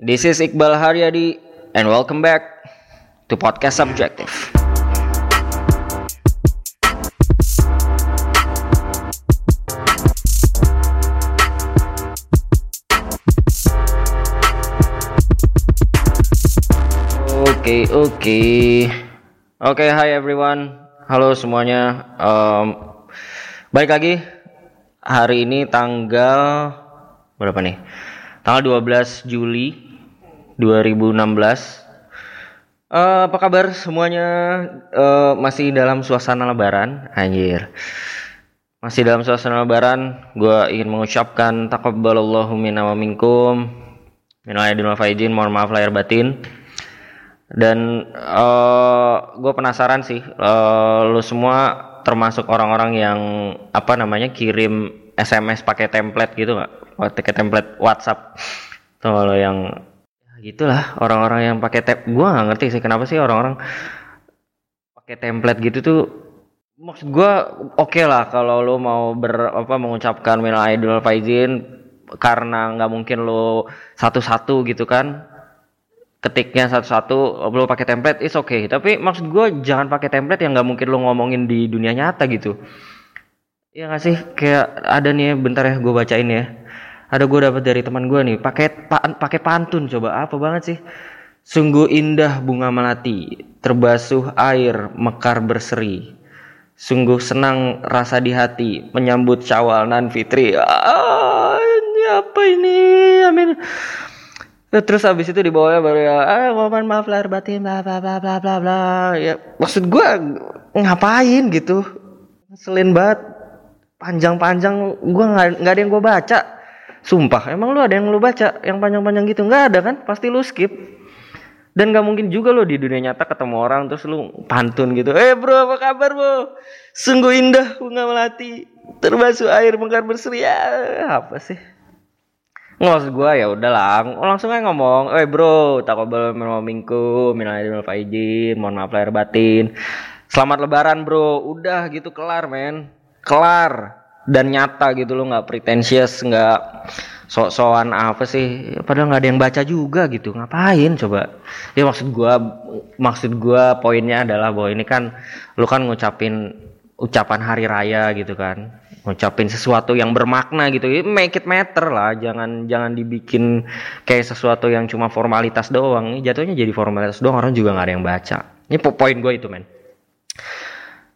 This is Iqbal Haryadi and welcome back to Podcast Subjective. Oke, oke. Oke, hi everyone. Halo semuanya. Um, balik lagi. Hari ini tanggal berapa nih? Tanggal 12 Juli 2016. Eh, apa kabar semuanya? Eh, masih dalam suasana lebaran, anjir. Masih dalam suasana lebaran, gua ingin mengucapkan takabbalallahu minna wa minkum. Minal aidin faizin, mohon maaf lahir batin. Dan eh gue penasaran sih, eh, lu semua termasuk orang-orang yang apa namanya kirim SMS pakai template gitu nggak? Pakai template WhatsApp. Tuh kalau yang ya gitulah orang-orang yang pakai tab, gue nggak ngerti sih kenapa sih orang-orang pakai template gitu tuh. Maksud gue oke lah kalau lu mau ber apa mengucapkan aidin wal faizin karena nggak mungkin lu satu-satu gitu kan ketiknya satu-satu lo pakai template is oke okay. tapi maksud gue jangan pakai template yang nggak mungkin lo ngomongin di dunia nyata gitu ya nggak sih kayak ada nih bentar ya gue bacain ya ada gue dapat dari teman gue nih pakai pa, pakai pantun coba apa banget sih sungguh indah bunga melati terbasuh air mekar berseri sungguh senang rasa di hati menyambut syawal nan fitri ah, ini apa ini amin Ya, terus habis itu di bawahnya baru ya, ah mohon maaf lahir batin, bla bla bla bla bla bla. Ya maksud gue ngapain gitu? Ngeselin banget. Panjang-panjang gue nggak ada yang gue baca. Sumpah, emang lu ada yang lu baca yang panjang-panjang gitu? Nggak ada kan? Pasti lu skip. Dan gak mungkin juga lo di dunia nyata ketemu orang terus lu pantun gitu. Eh bro apa kabar bro? Sungguh indah bunga melati terbasuh air mekar berseri. Ya, apa sih? nggak maksud gue ya udahlah langsung aja ngomong eh bro takobal minkum minal aidin faizin mohon maaf lahir batin selamat lebaran bro udah gitu kelar men kelar dan nyata gitu lo nggak pretensius nggak sok-sokan apa sih. Padahal nggak ada yang baca juga gitu. Ngapain coba? Ya maksud gue maksud gue poinnya adalah bahwa ini kan lu kan ngucapin ucapan hari raya gitu kan. Ngucapin sesuatu yang bermakna gitu. Make it matter lah. Jangan jangan dibikin kayak sesuatu yang cuma formalitas doang. Jatuhnya jadi formalitas doang. Orang juga nggak ada yang baca. Ini poin gue itu men.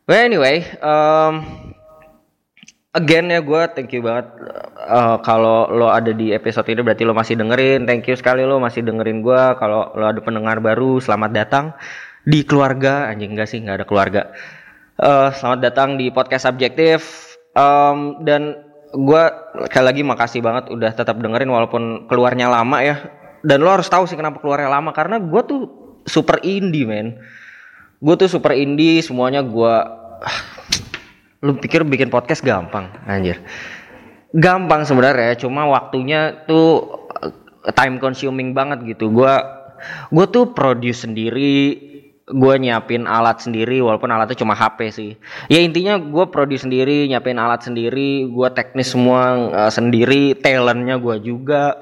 Well anyway um, again ya gue thank you banget uh, kalau lo ada di episode ini berarti lo masih dengerin thank you sekali lo masih dengerin gue kalau lo ada pendengar baru selamat datang di keluarga anjing enggak sih nggak ada keluarga uh, selamat datang di podcast subjektif Um, dan gue sekali lagi makasih banget udah tetap dengerin walaupun keluarnya lama ya. Dan lo harus tahu sih kenapa keluarnya lama karena gue tuh super indie men. Gue tuh super indie semuanya gue. Lu pikir bikin podcast gampang anjir? Gampang sebenarnya, cuma waktunya tuh time consuming banget gitu. Gue gue tuh produce sendiri, gue nyiapin alat sendiri walaupun alatnya cuma HP sih ya intinya gue produce sendiri nyiapin alat sendiri gue teknis semua uh, sendiri talentnya gue juga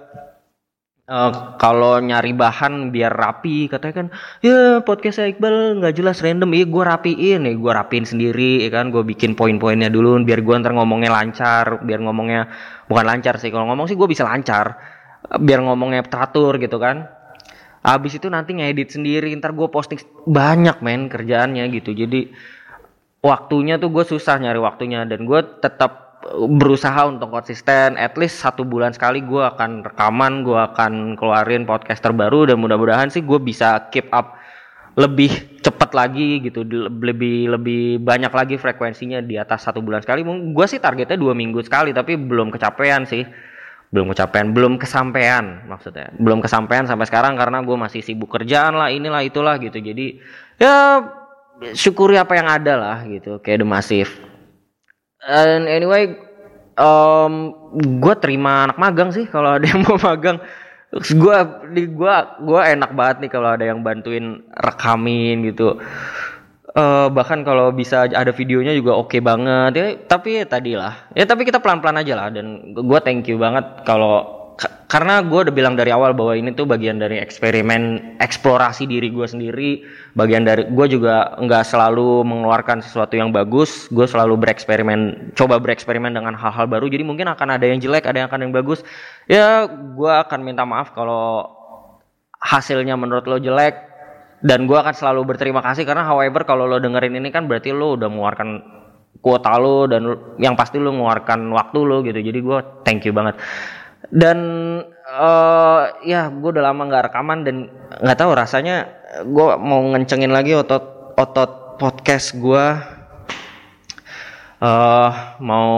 uh, kalau nyari bahan biar rapi katanya kan ya podcast saya Iqbal nggak jelas random. Iya gue rapiin. Ya gue rapiin sendiri ya kan. Gue bikin poin-poinnya dulu biar gue ntar ngomongnya lancar biar ngomongnya bukan lancar sih. Kalau ngomong sih gue bisa lancar biar ngomongnya teratur gitu kan. Abis itu nanti ngedit sendiri, ntar gue posting banyak men kerjaannya gitu. Jadi waktunya tuh gue susah nyari waktunya dan gue tetap berusaha untuk konsisten. At least satu bulan sekali gue akan rekaman, gue akan keluarin podcast terbaru dan mudah-mudahan sih gue bisa keep up lebih cepat lagi gitu, lebih lebih banyak lagi frekuensinya di atas satu bulan sekali. Gue sih targetnya dua minggu sekali, tapi belum kecapean sih belum kecapean, belum kesampaian maksudnya, belum kesampaian sampai sekarang karena gue masih sibuk kerjaan lah, inilah itulah gitu. Jadi ya syukuri apa yang ada lah gitu, kayak The Massive. And anyway, um, gue terima anak magang sih kalau ada yang mau magang. Gue di gue gue enak banget nih kalau ada yang bantuin rekamin gitu. Uh, bahkan kalau bisa ada videonya juga oke okay banget. Ya tapi ya tadi lah. Ya tapi kita pelan pelan aja lah. Dan gue thank you banget kalau karena gue udah bilang dari awal bahwa ini tuh bagian dari eksperimen eksplorasi diri gue sendiri bagian dari gue juga nggak selalu mengeluarkan sesuatu yang bagus gue selalu bereksperimen coba bereksperimen dengan hal-hal baru. Jadi mungkin akan ada yang jelek ada yang akan yang bagus. Ya gue akan minta maaf kalau hasilnya menurut lo jelek dan gue akan selalu berterima kasih. Karena however kalau lo dengerin ini kan berarti lo udah mengeluarkan kuota lo dan yang pasti lo mengeluarkan waktu lo gitu. Jadi gue thank you banget dan uh, ya gue udah lama nggak rekaman dan nggak tahu rasanya gue mau ngencengin lagi otot otot podcast gue uh, mau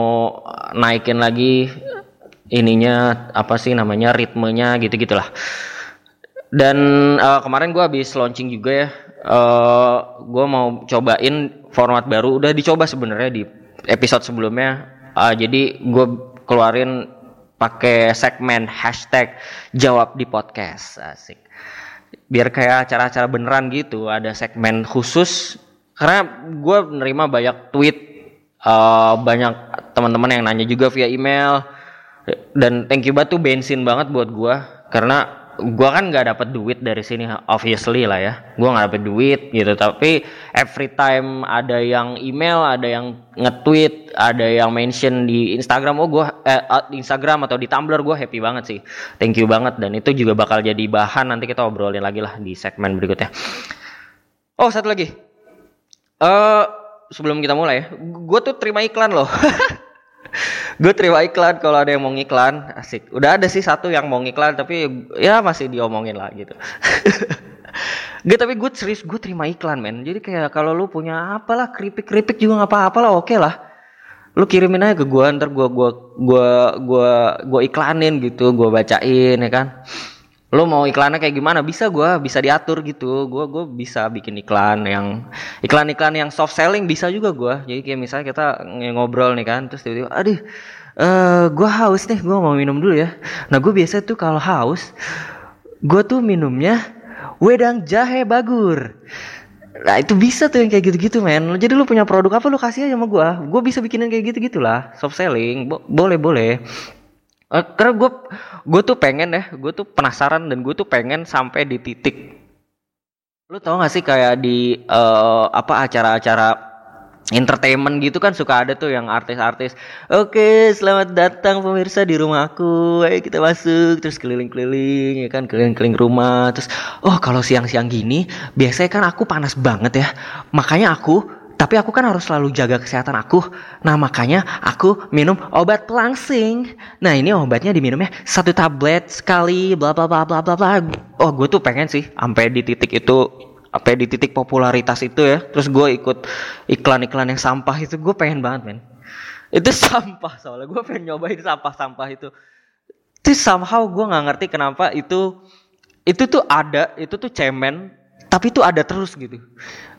naikin lagi ininya apa sih namanya ritmenya gitu gitulah dan uh, kemarin gue habis launching juga ya. Uh, gue mau cobain format baru. Udah dicoba sebenarnya di episode sebelumnya. Uh, jadi gue keluarin pakai segmen hashtag jawab di podcast. Asik. Biar kayak acara-acara beneran gitu ada segmen khusus. Karena gue menerima banyak tweet uh, banyak teman-teman yang nanya juga via email. Dan thank you banget tuh bensin banget buat gue karena gua kan nggak dapat duit dari sini obviously lah ya. Gua nggak dapat duit gitu tapi every time ada yang email ada yang nge-tweet ada yang mention di Instagram oh gua eh, di Instagram atau di Tumblr gua happy banget sih. Thank you banget dan itu juga bakal jadi bahan nanti kita obrolin lagi lah di segmen berikutnya. Oh satu lagi. Eh uh, sebelum kita mulai gue tuh terima iklan loh gue terima iklan kalau ada yang mau ngiklan. Asik. Udah ada sih satu yang mau ngiklan tapi ya masih diomongin lah gitu. Gak tapi gue serius gue terima iklan men. Jadi kayak kalau lu punya apalah keripik keripik juga nggak apa-apa lah oke okay lah. Lu kirimin aja ke gue ntar gue gue gue gue gue iklanin gitu gue bacain ya kan lo mau iklannya kayak gimana? Bisa gue bisa diatur gitu. Gue gue bisa bikin iklan yang iklan-iklan yang soft selling bisa juga gue jadi kayak misalnya kita ngobrol nih kan terus tiba-tiba aduh uh, eh, gue haus nih gue mau minum dulu ya. Nah gue biasa tuh kalau haus gue tuh minumnya wedang jahe bagur. Nah itu bisa tuh yang kayak gitu-gitu men. Jadi lu punya produk apa lu kasih aja sama gue Gue bisa bikinin kayak gitu-gitu lah Soft selling. Bo boleh boleh Uh, karena gue gue tuh pengen ya, gue tuh penasaran dan gue tuh pengen sampai di titik. Lu tau gak sih kayak di uh, apa acara-acara entertainment gitu kan suka ada tuh yang artis-artis. Oke, selamat datang pemirsa di rumahku. Ayo kita masuk terus keliling-keliling ya kan keliling-keliling rumah. Terus oh kalau siang-siang gini biasanya kan aku panas banget ya. Makanya aku tapi aku kan harus selalu jaga kesehatan aku. Nah makanya aku minum obat pelangsing. Nah ini obatnya diminumnya satu tablet sekali. Bla bla bla bla bla bla. Oh gue tuh pengen sih sampai di titik itu, sampai di titik popularitas itu ya. Terus gue ikut iklan-iklan yang sampah itu. Gue pengen banget men. Itu sampah soalnya. Gue pengen nyobain sampah-sampah itu. Terus somehow gue nggak ngerti kenapa itu itu tuh ada, itu tuh cemen tapi itu ada terus gitu.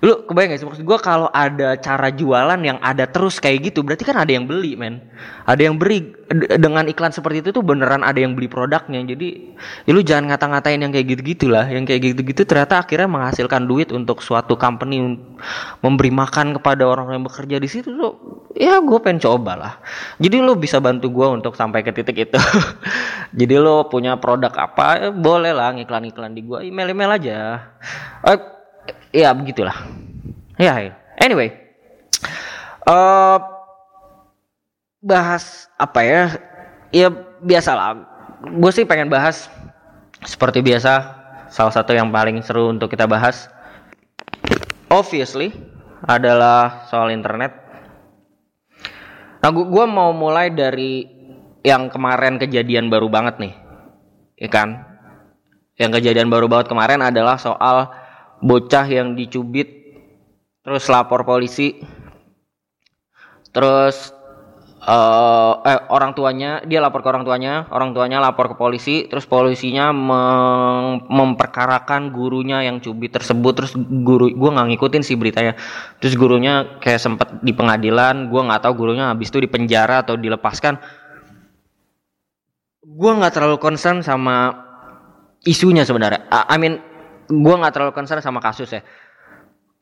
Lu kebayang gak sih maksud gue kalau ada cara jualan yang ada terus kayak gitu berarti kan ada yang beli men. Ada yang beri dengan iklan seperti itu tuh beneran ada yang beli produknya. Jadi ya lu jangan ngata-ngatain yang kayak gitu-gitu lah. Yang kayak gitu-gitu ternyata akhirnya menghasilkan duit untuk suatu company memberi makan kepada orang yang bekerja di situ tuh ya gue pengen coba lah. Jadi lu bisa bantu gue untuk sampai ke titik itu. Jadi lu punya produk apa ya boleh lah ngiklan-iklan di gue email-email aja uh, ya begitulah. Ya, ya. anyway uh, bahas apa ya? Ya biasalah. Gue sih pengen bahas seperti biasa salah satu yang paling seru untuk kita bahas obviously adalah soal internet. Nah gue mau mulai dari yang kemarin kejadian baru banget nih ya kan? Yang kejadian baru banget kemarin adalah soal bocah yang dicubit terus lapor polisi terus uh, eh orang tuanya dia lapor ke orang tuanya orang tuanya lapor ke polisi terus polisinya mem memperkarakan gurunya yang cubit tersebut terus guru gue nggak ngikutin sih beritanya terus gurunya kayak sempet di pengadilan gue nggak tahu gurunya habis itu dipenjara atau dilepaskan. Gue nggak terlalu concern sama isunya sebenarnya. I mean gue nggak terlalu concern sama kasus ya.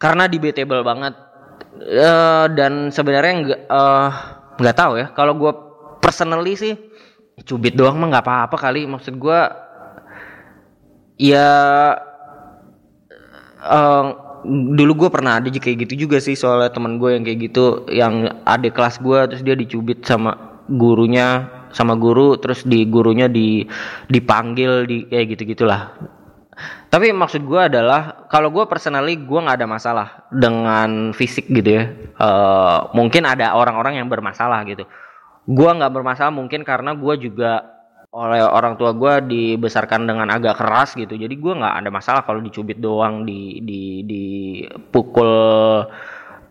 Karena debatable banget. Uh, dan sebenarnya nggak uh, nggak tahu ya. Kalau gue personally sih cubit doang mah nggak apa-apa kali. Maksud gue ya uh, dulu gue pernah ada kayak gitu juga sih. Soalnya teman gue yang kayak gitu yang ada kelas gue terus dia dicubit sama gurunya sama guru terus di gurunya di dipanggil di kayak gitu gitulah tapi maksud gue adalah kalau gue personally gue nggak ada masalah dengan fisik gitu ya. Uh, mungkin ada orang-orang yang bermasalah gitu. Gue nggak bermasalah mungkin karena gue juga oleh orang tua gue dibesarkan dengan agak keras gitu. Jadi gue nggak ada masalah kalau dicubit doang di di di pukul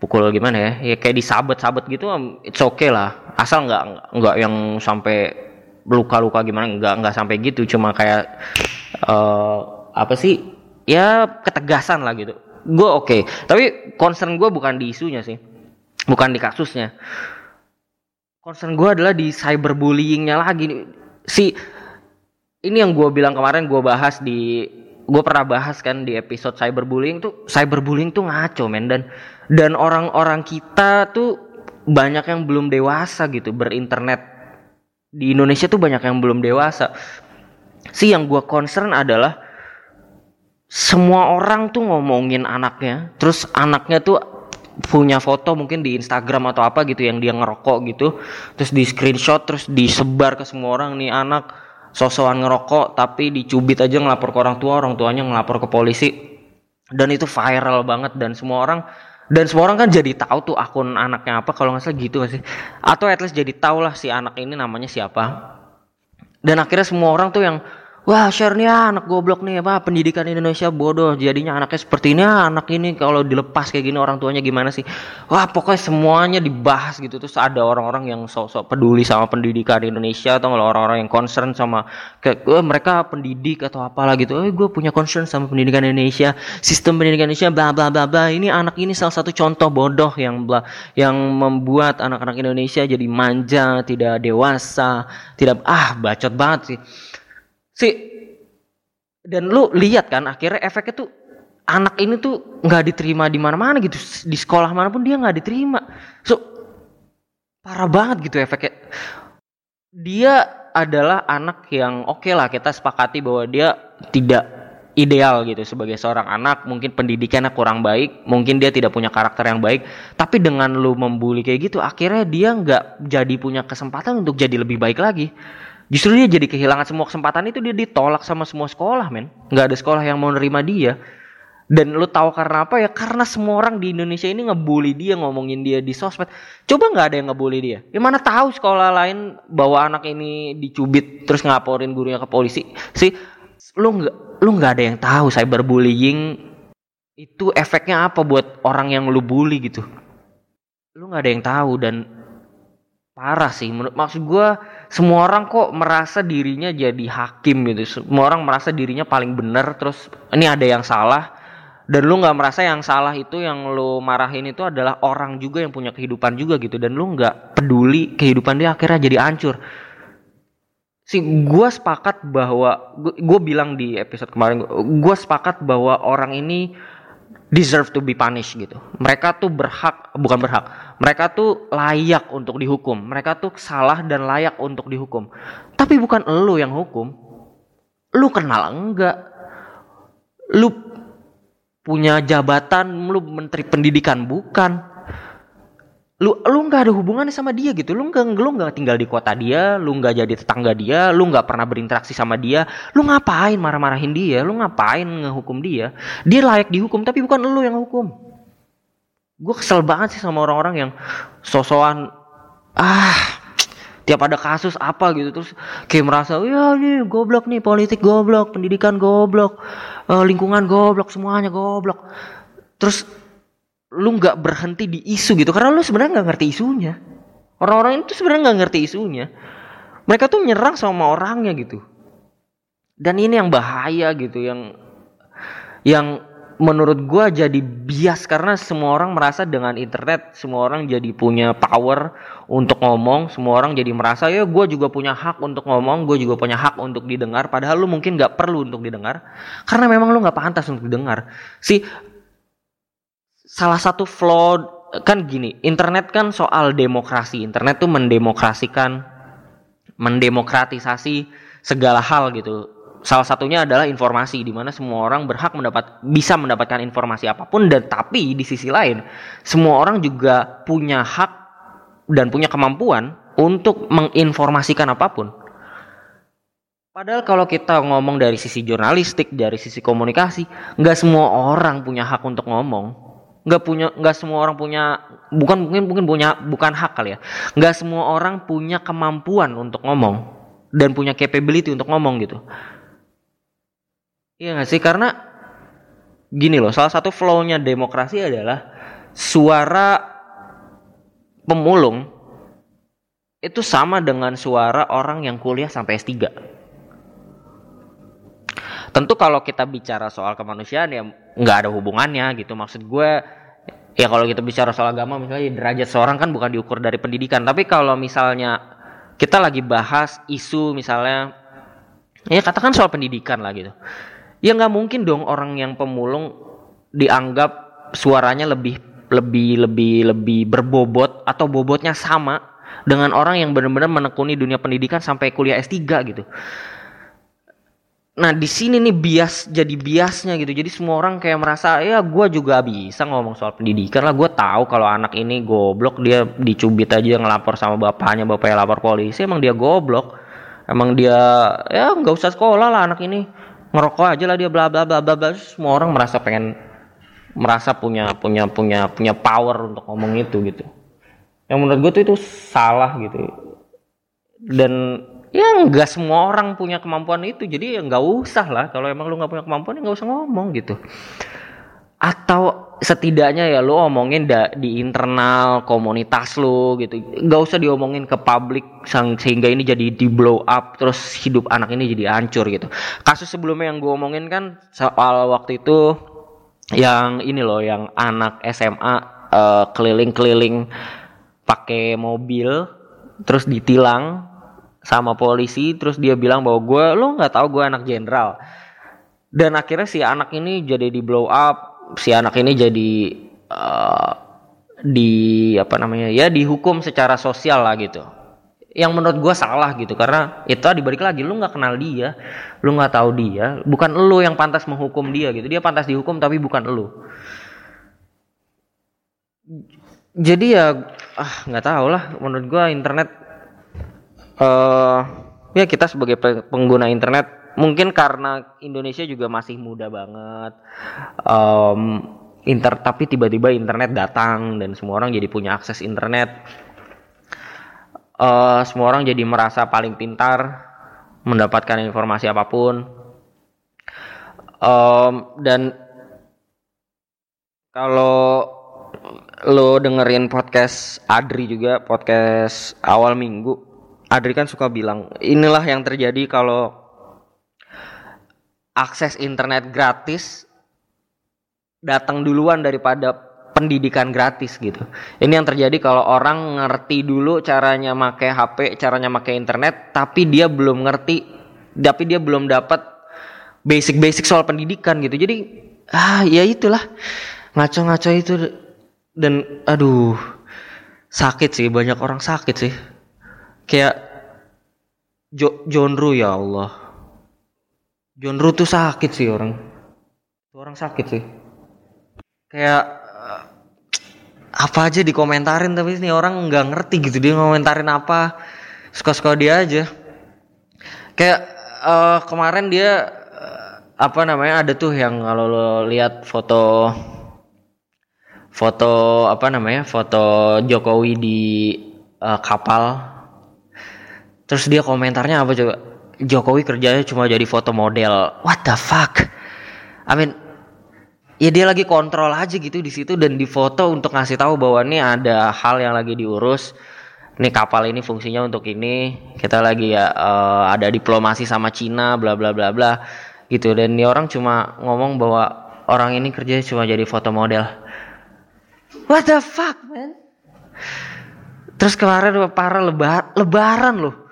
pukul gimana ya? Ya kayak disabet-sabet gitu it's okay lah. Asal nggak nggak yang sampai luka-luka gimana nggak nggak sampai gitu. Cuma kayak uh, apa sih? Ya ketegasan lah gitu. Gue oke. Okay. tapi concern gue bukan di isunya sih. Bukan di kasusnya. Concern gue adalah di cyberbullyingnya lagi. Si ini yang gue bilang kemarin gue bahas di gue pernah bahas kan di episode cyberbullying tuh. Cyberbullying tuh ngaco men. Dan dan orang-orang kita tuh banyak yang belum dewasa gitu berinternet. Di Indonesia tuh banyak yang belum dewasa. Sih yang gue concern adalah semua orang tuh ngomongin anaknya terus anaknya tuh punya foto mungkin di Instagram atau apa gitu yang dia ngerokok gitu terus di screenshot terus disebar ke semua orang nih anak sosokan ngerokok tapi dicubit aja ngelapor ke orang tua orang tuanya ngelapor ke polisi. Dan itu viral banget dan semua orang dan semua orang kan jadi tahu tuh akun anaknya apa kalau nggak salah gitu sih? Atau at least jadi tahu lah si anak ini namanya siapa. Dan akhirnya semua orang tuh yang Wah, share nih ah, anak goblok nih apa pendidikan Indonesia bodoh. Jadinya anaknya seperti ini, anak ini kalau dilepas kayak gini orang tuanya gimana sih? Wah, pokoknya semuanya dibahas gitu. Terus ada orang-orang yang sok-sok peduli sama pendidikan Indonesia atau orang-orang yang concern sama kayak oh, mereka pendidik atau apalah gitu. Eh, gue punya concern sama pendidikan Indonesia, sistem pendidikan Indonesia bla bla bla bla. Ini anak ini salah satu contoh bodoh yang bla yang membuat anak-anak Indonesia jadi manja, tidak dewasa, tidak ah bacot banget sih si. Dan lu lihat kan akhirnya efeknya tuh anak ini tuh nggak diterima di mana-mana gitu. Di sekolah mana pun dia nggak diterima. So parah banget gitu efeknya. Dia adalah anak yang oke okay lah kita sepakati bahwa dia tidak ideal gitu sebagai seorang anak. Mungkin pendidikannya kurang baik mungkin dia tidak punya karakter yang baik. Tapi dengan lu membuli kayak gitu akhirnya dia nggak jadi punya kesempatan untuk jadi lebih baik lagi Justru dia jadi kehilangan semua kesempatan itu dia ditolak sama semua sekolah, men. Nggak ada sekolah yang mau nerima dia. Dan lu tahu karena apa ya? Karena semua orang di Indonesia ini ngebully dia, ngomongin dia di sosmed. Coba nggak ada yang ngebully dia. Ya mana tahu sekolah lain bawa anak ini dicubit terus ngaporin gurunya ke polisi. Sih, lu nggak lu nggak ada yang tahu cyberbullying itu efeknya apa buat orang yang lu bully gitu. Lu nggak ada yang tahu dan parah sih menurut maksud gue semua orang kok merasa dirinya jadi hakim gitu. Semua orang merasa dirinya paling benar terus ini ada yang salah. Dan lu nggak merasa yang salah itu yang lu marahin itu adalah orang juga yang punya kehidupan juga gitu. Dan lu nggak peduli kehidupan dia akhirnya jadi hancur. Si gue sepakat bahwa gue bilang di episode kemarin gue sepakat bahwa orang ini deserve to be punished gitu. Mereka tuh berhak, bukan berhak, mereka tuh layak untuk dihukum. Mereka tuh salah dan layak untuk dihukum. Tapi bukan lu yang hukum. Lu kenal enggak? Lu punya jabatan, lu menteri pendidikan bukan lu lu nggak ada hubungannya sama dia gitu lu nggak lu nggak tinggal di kota dia lu nggak jadi tetangga dia lu nggak pernah berinteraksi sama dia lu ngapain marah-marahin dia lu ngapain ngehukum dia dia layak dihukum tapi bukan lu yang hukum gue kesel banget sih sama orang-orang yang sosokan ah tiap ada kasus apa gitu. Terus kayak merasa ya nih goblok nih politik goblok pendidikan goblok uh, lingkungan goblok semuanya goblok. Terus lu nggak berhenti di isu gitu karena lu sebenarnya nggak ngerti isunya. Orang-orang itu sebenarnya nggak ngerti isunya. Mereka tuh menyerang sama orangnya gitu. Dan ini yang bahaya gitu yang yang menurut gua jadi bias karena semua orang merasa dengan internet semua orang jadi punya power untuk ngomong semua orang jadi merasa ya gua juga punya hak untuk ngomong gue juga punya hak untuk didengar padahal lu mungkin nggak perlu untuk didengar karena memang lu nggak pantas untuk didengar si salah satu flaw kan gini, internet kan soal demokrasi. Internet tuh mendemokrasikan mendemokratisasi segala hal gitu. Salah satunya adalah informasi di mana semua orang berhak mendapat bisa mendapatkan informasi apa pun dan tapi di sisi lain semua orang juga punya hak dan punya kemampuan untuk menginformasikan apa pun. Padahal kalau kita ngomong dari sisi jurnalistik, dari sisi komunikasi, nggak semua orang punya hak untuk ngomong. Nggak punya, nggak semua orang punya, bukan mungkin mungkin punya, bukan hak kali ya. Nggak semua orang punya kemampuan untuk ngomong dan punya capability untuk ngomong gitu. Iya nggak sih? Karena gini loh, salah satu flow-nya demokrasi adalah suara pemulung itu sama dengan suara orang yang kuliah sampai S3. Tentu kalau kita bicara soal kemanusiaan ya nggak ada hubungannya gitu. Maksud gue ya kalau kita bicara soal agama misalnya ya derajat seorang kan bukan diukur dari pendidikan. Tapi kalau misalnya kita lagi bahas isu misalnya ya katakan soal pendidikan lah gitu. Ya nggak mungkin dong orang yang pemulung dianggap suaranya lebih lebih lebih lebih berbobot atau bobotnya sama dengan orang yang benar-benar menekuni dunia pendidikan sampai kuliah S3 gitu. Nah di sini nih bias jadi biasnya gitu. Jadi semua orang kayak merasa ya gue juga bisa ngomong soal pendidikan lah. Gue tahu kalau anak ini goblok dia dicubit aja ngelapor sama bapaknya, bapaknya lapor polisi. Emang dia goblok. Emang dia ya nggak usah sekolah lah anak ini ngerokok aja lah dia bla bla bla bla. bla. Semua orang merasa pengen merasa punya punya punya punya power untuk ngomong itu gitu. Yang menurut gue tuh itu salah gitu. Dan ya nggak semua orang punya kemampuan itu jadi ya nggak usah lah kalau emang lu nggak punya kemampuan ya usah ngomong gitu atau setidaknya ya lu omongin da, di internal komunitas lu gitu. Nggak usah diomongin ke publik sehingga ini jadi di blow up terus hidup anak ini jadi hancur gitu. Kasus sebelumnya yang gue omongin kan soal waktu itu yang ini loh yang anak SMA uh, eh, keliling-keliling pakai mobil terus ditilang sama polisi terus dia bilang bahwa gue lo nggak tahu gue anak jenderal. Dan akhirnya si anak ini jadi di blow up si anak ini jadi uh, di apa namanya ya dihukum secara sosial lah gitu. Yang menurut gue salah gitu karena itu dibalik lagi lu nggak kenal dia lu nggak tahu dia bukan lu yang pantas menghukum dia gitu. Dia pantas dihukum tapi bukan lu. Jadi ya ah nggak tahu lah. Menurut gue internet uh, ya kita sebagai pengguna internet mungkin karena Indonesia juga masih muda banget um, inter tapi tiba-tiba internet datang dan semua orang jadi punya akses internet. Uh, semua orang jadi merasa paling pintar mendapatkan informasi apa pun. Um, dan kalau lo dengerin podcast Adri juga podcast awal minggu Adri kan suka bilang inilah yang terjadi kalau akses internet gratis datang duluan daripada pendidikan gratis gitu. Ini yang terjadi kalau orang ngerti dulu caranya make HP, caranya make internet, tapi dia belum ngerti, tapi dia belum dapat basic-basic soal pendidikan gitu. Jadi ah ya itulah ngaco-ngaco itu dan aduh sakit sih banyak orang sakit sih kayak jo Jonru ya Allah Jonru tuh sakit sih orang. Tuh orang sakit sih. Kayak uh, apa aja dikomentarin tapi ini orang nggak ngerti gitu dia ngomentarin apa. Suka-suka dia aja. Kayak uh, kemarin dia uh, apa namanya ada tuh yang kalau lo lihat foto foto apa namanya foto Jokowi di uh, kapal. Terus dia komentarnya apa coba? Jokowi kerjanya cuma jadi foto model. What the fuck? I mean, ya dia lagi kontrol aja gitu di situ dan di foto untuk ngasih tahu bahwa ini ada hal yang lagi diurus. Nih kapal ini fungsinya untuk ini. Kita lagi ya uh, ada diplomasi sama Cina, bla bla bla bla gitu. Dan ini orang cuma ngomong bahwa orang ini kerjanya cuma jadi foto model. What the fuck, man? Terus kemarin para lebar lebaran loh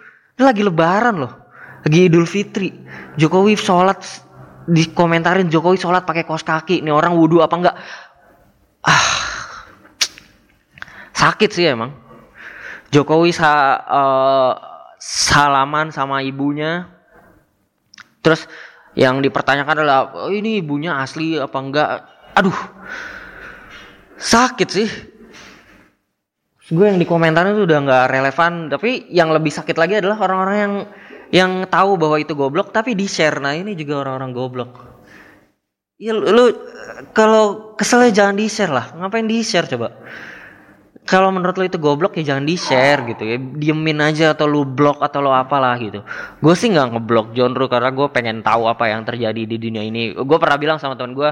ini lagi lebaran loh. Lagi Idul Fitri. Jokowi sholat dikomentarin Jokowi sholat pakai kos kaki. Ini orang wudhu apa enggak? Ah, sakit sih emang. Jokowi sa, uh, salaman sama ibunya terus yang dipertanyakan adalah oh, ini ibunya asli apa enggak aduh sakit sih gue yang di komentar itu udah nggak relevan tapi yang lebih sakit lagi adalah orang-orang yang yang tahu bahwa itu goblok tapi di share nah ini juga orang-orang goblok. Ya lu, lu kalau keselnya jangan di share lah. Ngapain di share coba? Kalau menurut lo itu goblok ya jangan di share gitu ya. Diemin aja atau lu blok atau lo apalah gitu. Gue sih nggak ngeblok Ru karena gue pengen tahu apa yang terjadi di dunia ini. Gue pernah bilang sama teman gue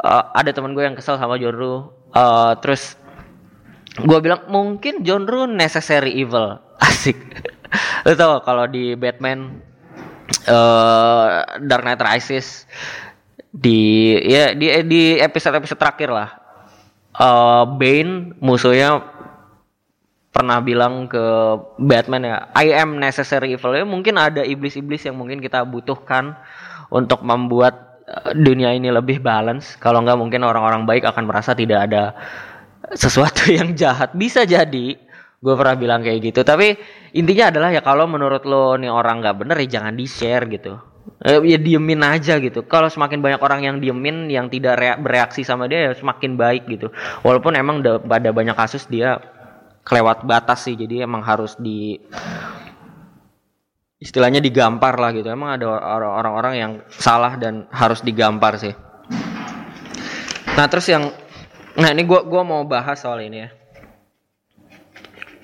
uh, ada teman gue yang kesel sama Ru uh, terus gue bilang mungkin Ru necessary evil. Asik lo tau kalau di Batman uh, Dark Knight Rises di ya di di episode episode terakhir lah uh, Bane musuhnya pernah bilang ke Batman ya I am necessary evil. Ya mungkin ada iblis-iblis yang mungkin kita butuhkan untuk membuat dunia ini lebih balance. Kalau nggak mungkin orang-orang baik akan merasa tidak ada sesuatu yang jahat. Bisa jadi gue pernah bilang kayak gitu. Tapi intinya adalah ya kalau menurut lo nih orang nggak bener ya jangan di share gitu. Eh, ya diemin aja gitu. Kalau semakin banyak orang yang diemin yang tidak bereaksi sama dia ya semakin baik gitu. Walaupun emang ada banyak kasus dia kelewat batas sih. Jadi emang harus di istilahnya digampar lah gitu. Emang ada orang-orang yang salah dan harus digampar sih. Nah terus yang Nah ini gue gua mau bahas soal ini ya.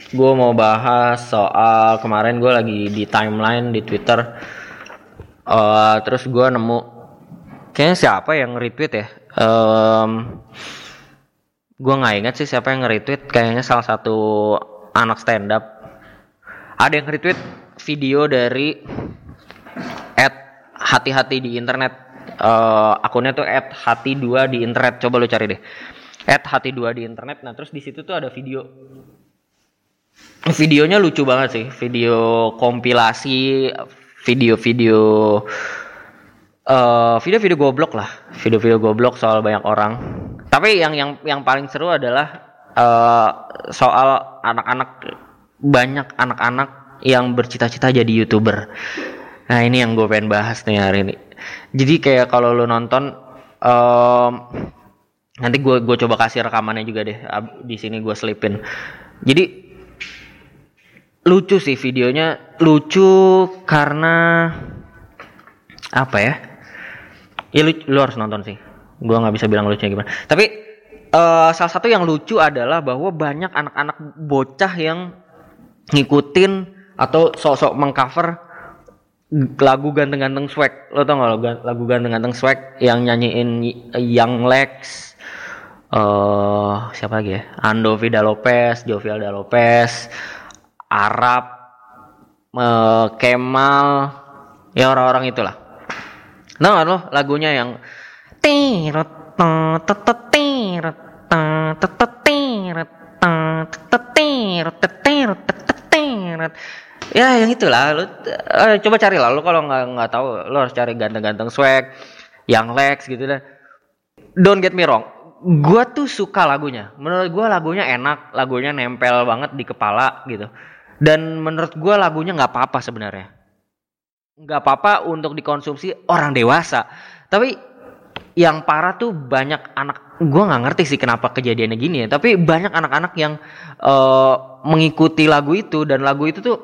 Gue mau bahas soal kemarin gue lagi di timeline di Twitter. Uh, terus gue nemu kayaknya siapa yang retweet ya? Um, gue nggak ingat sih siapa yang nge-retweet. Kayaknya salah satu anak stand up. Ada yang retweet video dari at hati-hati di internet. Uh, akunnya tuh at hati dua di internet. Coba lu cari deh at hati dua di internet nah terus di situ tuh ada video videonya lucu banget sih. Video kompilasi video-video uh, video-video goblok lah. Video-video goblok soal banyak orang. Tapi yang yang yang paling seru adalah uh, soal anak-anak banyak anak-anak yang bercita-cita jadi youtuber. Nah ini yang gue pengen bahas nih hari ini. Jadi kayak kalau lo nonton um, nanti gue gue coba kasih rekamannya juga deh. Di sini gue selipin. Jadi lucu sih videonya. Lucu karena apa ya? Ya lu, lu harus nonton sih. Gue nggak bisa bilang lucunya gimana. Tapi uh, salah satu yang lucu adalah bahwa banyak anak-anak bocah yang ngikutin atau sok-sok mengcover lagu ganteng-ganteng swag. Lo tau gak lagu ganteng-ganteng swag yang nyanyiin Young Lex uh, siapa lagi ya? Ando Vida Lopez, Jovialda Lopez, Arab, uh, Kemal, ya orang-orang itulah. Nah, lo lagunya yang ya yang itulah lu uh, coba cari lah lu kalau nggak nggak tahu lu harus cari ganteng-ganteng swag yang Lex gitu deh don't get me wrong gue tuh suka lagunya. Menurut gue lagunya enak, lagunya nempel banget di kepala gitu. Dan menurut gue lagunya nggak apa-apa sebenarnya. Nggak apa-apa untuk dikonsumsi orang dewasa. Tapi yang parah tuh banyak anak, gue nggak ngerti sih kenapa kejadiannya gini ya. Tapi banyak anak-anak yang uh, mengikuti lagu itu dan lagu itu tuh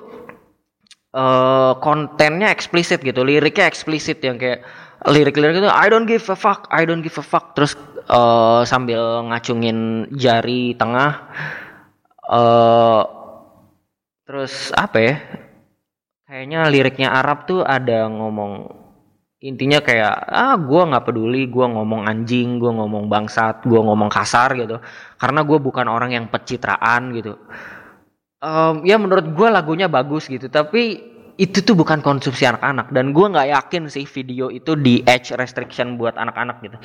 uh, kontennya eksplisit gitu, liriknya eksplisit yang kayak lirik-lirik itu I don't give a fuck, I don't give a fuck terus uh, sambil ngacungin jari tengah uh, terus apa ya? Kayaknya liriknya Arab tuh ada ngomong intinya kayak ah gue nggak peduli gue ngomong anjing gue ngomong bangsat gue ngomong kasar gitu. Karena gue bukan orang yang pencitraan gitu. Um, ya menurut gue lagunya bagus gitu. Tapi itu tuh bukan konsumsi anak-anak. Dan gue nggak yakin sih video itu di age restriction buat anak-anak gitu.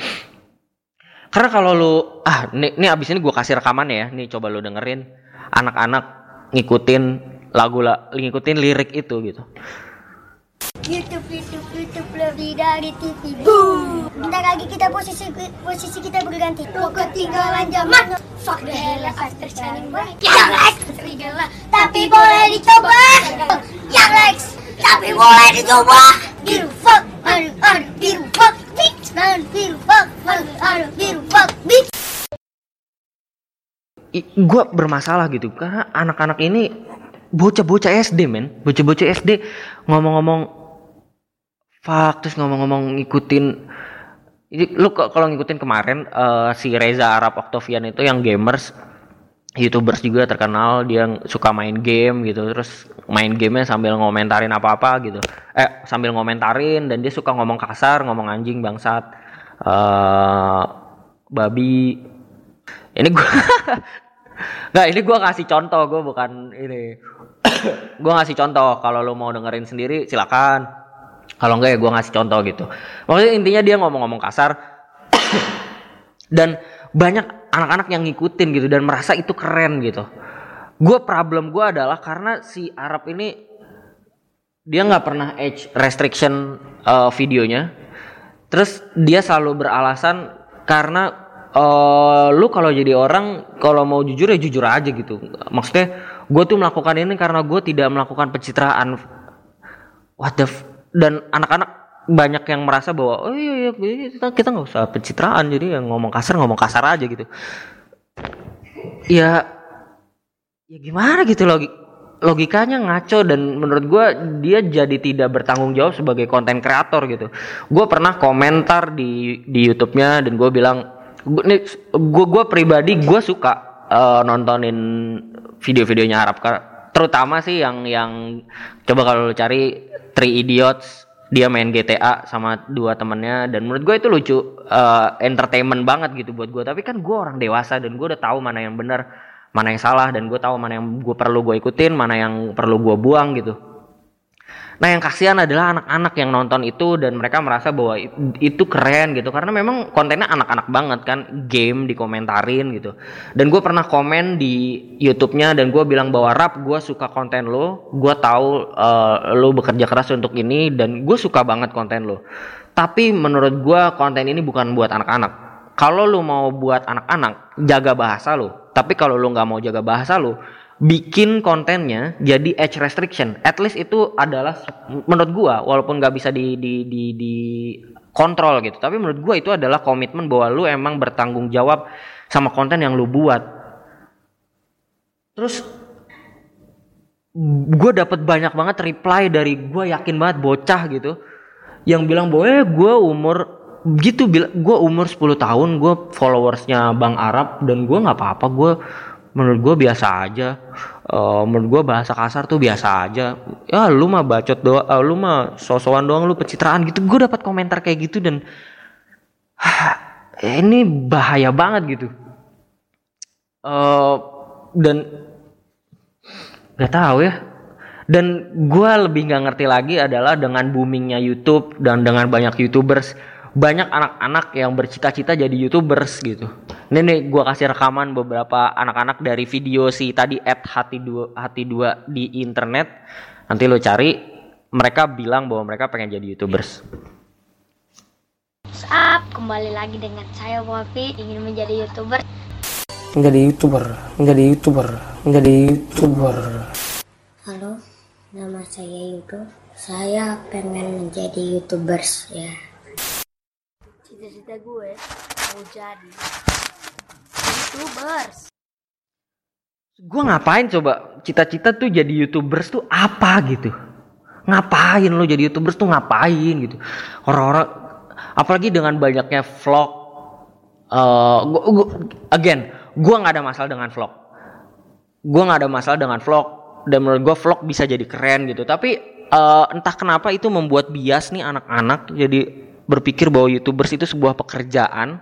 Karena kalau lu ah nih, nih abis ini gue kasih rekaman ya nih coba lu dengerin. Anak-anak ngikutin lagu lah ngikutin lirik itu gitu YouTube, YouTube, YouTube lebih dari TV. Boom. Bentar lagi kita posisi posisi kita berganti. Kok ketinggalan zaman? Fuck the hell, after shining bright. Ya, serigala. Tapi boleh dicoba. yang Lex tapi boleh dicoba biru fuck aduh aduh biru fuck bitch biru fuck aduh aduh biru fuck bitch gue bermasalah gitu karena anak-anak ini bocah-bocah SD men. Bocah-bocah SD ngomong-ngomong fuck terus ngomong-ngomong ngikutin. Ini lu kalau ngikutin kemarin uh, si Reza Arab Octavian itu yang gamers youtubers juga terkenal dia suka main game gitu terus main gamenya sambil ngomentarin apa-apa gitu. Eh sambil ngomentarin dan dia suka ngomong kasar ngomong anjing bangsat uh, babi. Ini gue nggak ini gue kasih contoh gue bukan ini gue ngasih contoh kalau lo mau dengerin sendiri silakan. Kalau enggak ya gue ngasih contoh gitu. Maksudnya intinya dia ngomong-ngomong kasar dan banyak anak-anak yang ngikutin gitu dan merasa itu keren gitu. Gue problem gue adalah karena si Arab ini dia nggak pernah age restriction uh, videonya. Terus dia selalu beralasan karena uh, lu kalau jadi orang kalau mau jujur ya jujur aja gitu. Maksudnya gue tuh melakukan ini karena gue tidak melakukan pencitraan. What the f dan anak-anak banyak yang merasa bahwa oh iya, iya kita kita nggak usah pencitraan jadi yang ngomong kasar ngomong kasar aja gitu. Ya ya gimana gitu logik logikanya ngaco dan menurut gue dia jadi tidak bertanggung jawab sebagai konten kreator gitu. Gue pernah komentar di di YouTube-nya dan gue bilang gue gue pribadi gue suka uh, nontonin video-videonya Arab terutama sih yang yang coba kalau lu cari Three Idiots dia main GTA sama dua temennya dan menurut gue itu lucu uh, entertainment banget gitu buat gue tapi kan gue orang dewasa dan gue udah tahu mana yang benar mana yang salah dan gue tahu mana yang gue perlu gue ikutin mana yang perlu gue buang gitu Nah yang kasihan adalah anak-anak yang nonton itu dan mereka merasa bahwa itu keren gitu karena memang kontennya anak-anak banget kan game dikomentarin gitu. Dan gue pernah komen di YouTube-nya dan gue bilang bahwa rap gue suka konten lo, gue tahu uh, lo bekerja keras untuk ini dan gue suka banget konten lo. Tapi menurut gue konten ini bukan buat anak-anak. Kalau lo mau buat anak-anak jaga bahasa lo. Tapi kalau lo nggak mau jaga bahasa lo, bikin kontennya jadi age restriction. At least itu adalah menurut gua walaupun nggak bisa di di di di kontrol gitu. Tapi menurut gua itu adalah komitmen bahwa lu emang bertanggung jawab sama konten yang lu buat. Terus gue dapat banyak banget reply dari gue yakin banget bocah gitu yang bilang bahwa eh, gue umur gitu bilang gue umur 10 tahun gue followersnya bang Arab dan gue nggak apa-apa gue menurut gue biasa aja. Uh, menurut gue bahasa kasar tuh biasa aja. Ya lu mah bacot doang uh, lu mah sosokan doang lu pencitraan gitu. Gue dapat komentar kayak gitu dan ini bahaya banget gitu. Uh, dan nggak tahu ya. Dan gue lebih nggak ngerti lagi adalah dengan boomingnya YouTube dan dengan banyak YouTubers banyak anak-anak yang bercita-cita jadi youtubers gitu. Ini nih gue kasih rekaman beberapa anak-anak dari video si tadi at hati dua hati dua di internet. Nanti lo cari, mereka bilang bahwa mereka pengen jadi youtubers. Up, kembali lagi dengan saya Wafi ingin menjadi youtuber. Menjadi youtuber, menjadi youtuber, menjadi youtuber. Halo, nama saya Yudo. Saya pengen menjadi youtubers ya cita-cita gue mau jadi youtubers. Gue ngapain coba? Cita-cita tuh jadi youtubers tuh apa gitu? Ngapain lo jadi youtubers tuh ngapain gitu? Orang-orang apalagi dengan banyaknya vlog uh, gua, gua, again gue nggak ada masalah dengan vlog. Gue nggak ada masalah dengan vlog dan menurut gue vlog bisa jadi keren gitu. Tapi uh, entah kenapa itu membuat bias nih anak-anak jadi berpikir bahwa youtubers itu sebuah pekerjaan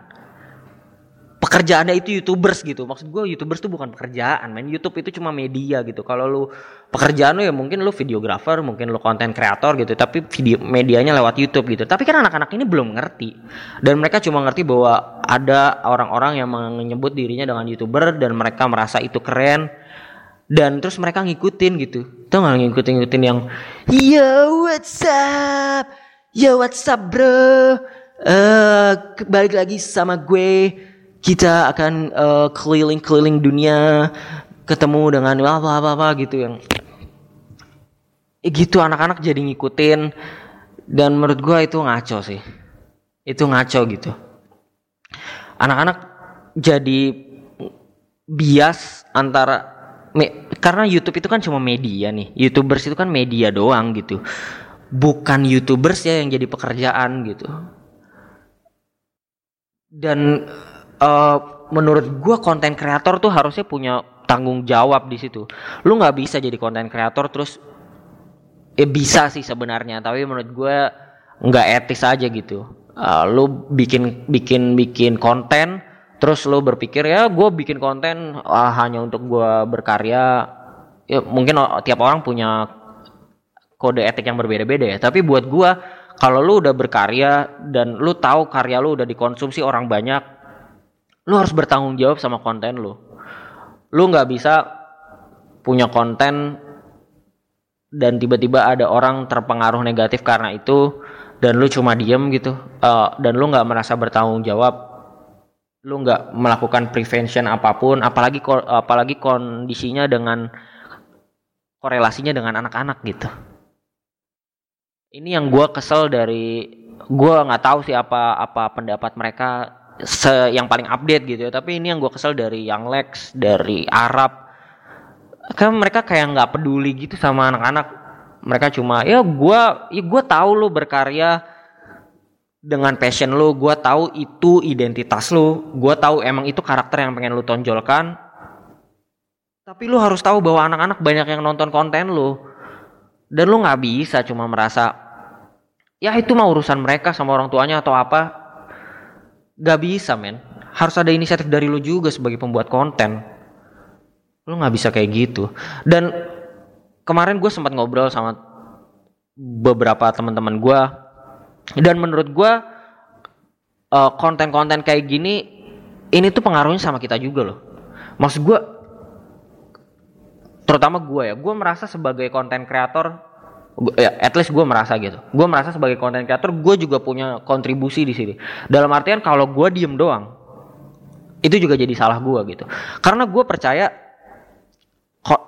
pekerjaannya itu youtubers gitu. Maksud gue youtubers itu bukan pekerjaan main YouTube itu cuma media gitu. Kalau lu pekerjaan lu ya mungkin lu videografer mungkin lu konten kreator gitu tapi video medianya lewat YouTube gitu. Tapi kan anak-anak ini belum ngerti. Dan mereka cuma ngerti bahwa ada orang-orang yang menyebut dirinya dengan youtuber dan mereka merasa itu keren. Dan terus mereka ngikutin gitu. Tau gak ngikutin ngikutin yang yo what's up? Yo what's up bro? Uh, Balik lagi sama gue Kita akan uh, keliling-keliling dunia Ketemu dengan apa-apa gitu yang ya gitu anak-anak jadi ngikutin. Dan menurut gua itu ngaco sih. Itu ngaco gitu. Anak-anak jadi bias antara me- karena YouTube itu kan cuma media nih. YouTubers itu kan media doang gitu. Bukan YouTubers ya yang jadi pekerjaan gitu. Dan eh, menurut gua konten kreator tuh harusnya punya tanggung jawab di situ. Lu nggak bisa jadi konten kreator terus eh bisa sih sebenarnya tapi menurut gue nggak etis aja gitu. Eh, lu bikin bikin bikin konten terus lu berpikir ya gue bikin konten ah, hanya untuk gue berkarya. Ya mungkin o- tiap orang punya kode etik yang berbeda-beda ya tapi buat gue kalau lu udah berkarya dan lu tahu karya lu udah dikonsumsi orang banyak lu harus bertanggung jawab sama konten lu. Lu nggak bisa punya konten dan tiba-tiba ada orang terpengaruh negatif karena itu dan lu cuma diem gitu. Eh, dan lu nggak merasa bertanggung jawab. Lu nggak melakukan prevention apa pun apalagi apalagi kondisinya dengan korelasinya dengan anak-anak gitu. Ini yang gua kesel dari gua nggak tahu sih apa apa pendapat mereka se yang paling update gitu ya. Tapi ini yang gua kesel dari Young Lex dari Arab. Kan mereka kayak nggak peduli gitu sama anak-anak. Mereka cuma ya gua ya gua tahu lu berkarya dengan passion lu. Gua tahu itu identitas lu. Gua tahu emang itu karakter yang pengen lu tonjolkan. Tapi lu harus tahu bahwa anak-anak banyak yang nonton konten lu. Dan lu nggak bisa cuma merasa ya itu mah urusan mereka sama orang tuanya atau apa nggak bisa men. Harus ada inisiatif dari lu juga sebagai pembuat konten. Lu nggak bisa kayak gitu. Dan kemarin gue sempat ngobrol sama beberapa teman-teman gue dan menurut gue eh, konten-konten kayak gini ini tuh pengaruhnya sama kita juga loh. Maksud gue terutama gue ya gue merasa sebagai konten kreator ya at least gue merasa gitu. Gue merasa sebagai konten kreator gue juga punya kontribusi di sini. Dalam artian kalau gue diem doang itu juga jadi salah gue gitu. Karena gue percaya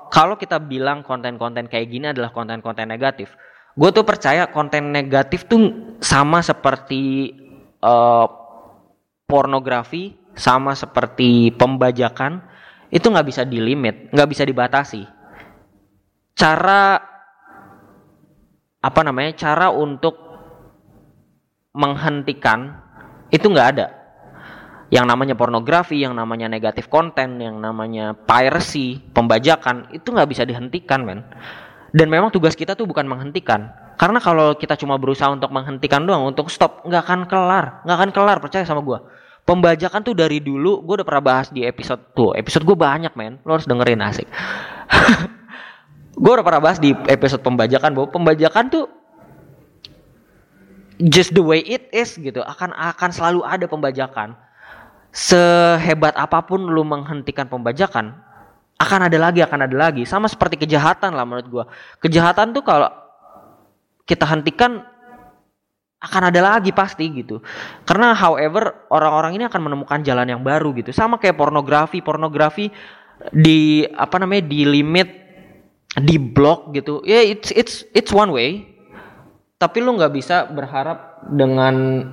kalau kita bilang konten-konten kayak gini adalah konten-konten negatif, gue tuh percaya konten negatif tuh sama seperti eh, pornografi, sama seperti pembajakan, itu nggak bisa dilimit, nggak bisa dibatasi. Cara apa namanya? Cara untuk menghentikan itu nggak ada yang namanya pornografi, yang namanya negatif konten, yang namanya piracy, pembajakan itu nggak bisa dihentikan, men. Dan memang tugas kita tuh bukan menghentikan, karena kalau kita cuma berusaha untuk menghentikan doang, untuk stop, nggak akan kelar, nggak akan kelar, percaya sama gua. Pembajakan tuh dari dulu, gue udah pernah bahas di episode tuh, episode gue banyak, men. Lo harus dengerin asik. gue udah pernah bahas di episode pembajakan bahwa pembajakan tuh just the way it is gitu. Akan akan selalu ada pembajakan. Sehebat apa pun lu menghentikan pembajakan akan ada lagi akan ada lagi. Sama seperti kejahatan lah menurut gua. Kejahatan tuh kalau kita hentikan akan ada lagi pasti gitu. Karena however orang-orang ini akan menemukan jalan yang baru gitu. Sama kayak pornografi. Pornografi di apa namanya di limit di blok gitu. Ya it's it's it's one way. Tapi lu nggak bisa berharap dengan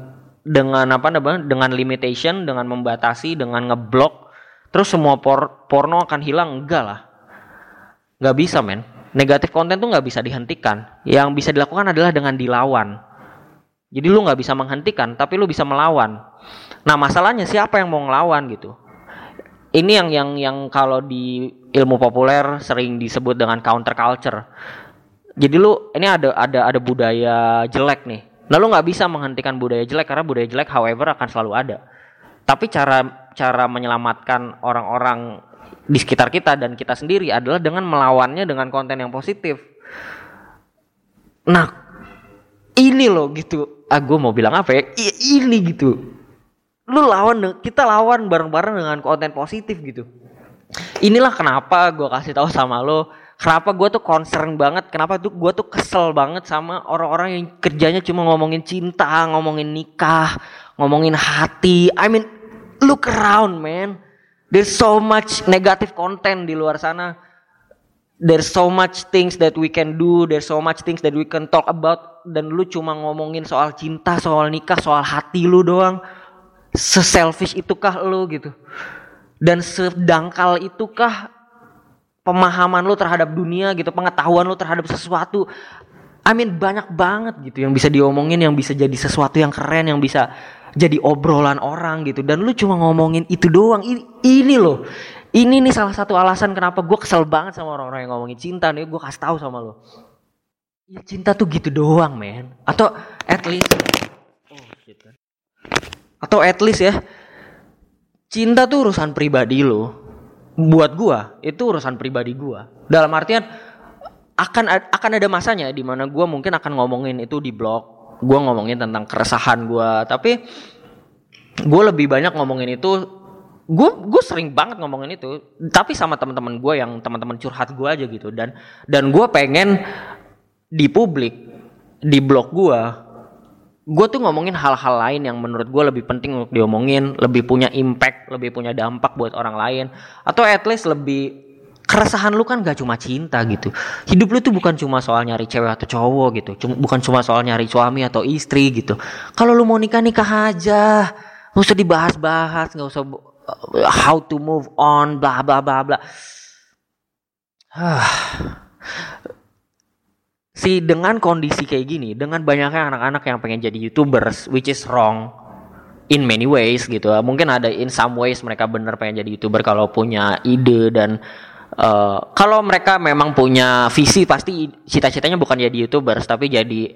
dengan apa namanya dengan limitation dengan membatasi dengan ngeblok terus semua por- porno akan hilang. Enggak lah. Nggak bisa men. Negatif konten tuh nggak bisa dihentikan. Yang bisa dilakukan adalah dengan dilawan. Jadi lu nggak bisa menghentikan tapi lu bisa melawan. Nah masalahnya siapa yang mau ngelawan gitu? Ini yang yang yang kalau di ilmu populer sering disebut dengan counter culture jadi lu ini ada ada ada budaya jelek nih. Nah lu nggak bisa menghentikan budaya jelek karena budaya jelek however akan selalu ada. Tapi cara cara menyelamatkan orang-orang di sekitar kita dan kita sendiri adalah dengan melawannya dengan konten yang positif. Nah ini loh gitu. Ah mau bilang apa ya? I- ini gitu. Lu lawan kita lawan bareng-bareng dengan konten positif gitu inilah kenapa gue kasih tahu sama lo kenapa gue tuh concern banget kenapa tuh gue tuh kesel banget sama orang-orang yang kerjanya cuma ngomongin cinta ngomongin nikah ngomongin hati I mean look around man there's so much negative content di luar sana there's so much things that we can do, there's so much things that we can talk about dan lu cuma ngomongin soal cinta, soal nikah, soal hati lu doang. Seselfish itukah lu gitu? Dan sedangkal itukah pemahaman lu terhadap dunia gitu, pengetahuan lu terhadap sesuatu. I mean banyak banget gitu yang bisa diomongin, yang bisa jadi sesuatu yang keren, yang bisa jadi obrolan orang gitu. Dan lu cuma ngomongin itu doang. Ini, ini loh, ini nih salah satu alasan kenapa gue kesel banget sama orang-orang yang ngomongin cinta nih. Gue kasih tahu sama lo. Ya cinta tuh gitu doang men. Atau at least, oh, gitu. atau at least ya, cinta tuh urusan pribadi lo. Buat gua itu urusan pribadi gua. Dalam artian akan akan ada masanya di mana gue mungkin akan ngomongin itu di blog gue ngomongin tentang keresahan gue tapi gue lebih banyak ngomongin itu gue gue sering banget ngomongin itu tapi sama teman-teman gue yang teman-teman curhat gue aja gitu dan dan gue pengen di publik di blog gue gue tuh ngomongin hal-hal lain yang menurut gue lebih penting untuk diomongin lebih punya impact lebih punya dampak buat orang lain atau at least lebih keresahan lu kan gak cuma cinta gitu. Hidup lu tuh bukan cuma soal nyari cewek atau cowok gitu. Cuma, bukan cuma soal nyari suami atau istri gitu. Kalau lu mau nikah nikah aja. Gak usah dibahas-bahas, gak usah uh, how to move on, bla bla bla bla. si dengan kondisi kayak gini, dengan banyaknya anak-anak yang pengen jadi youtubers, which is wrong in many ways gitu. Mungkin ada in some ways mereka bener pengen jadi youtuber kalau punya ide dan Uh, kalau mereka memang punya visi pasti cita-citanya bukan jadi youtubers tapi jadi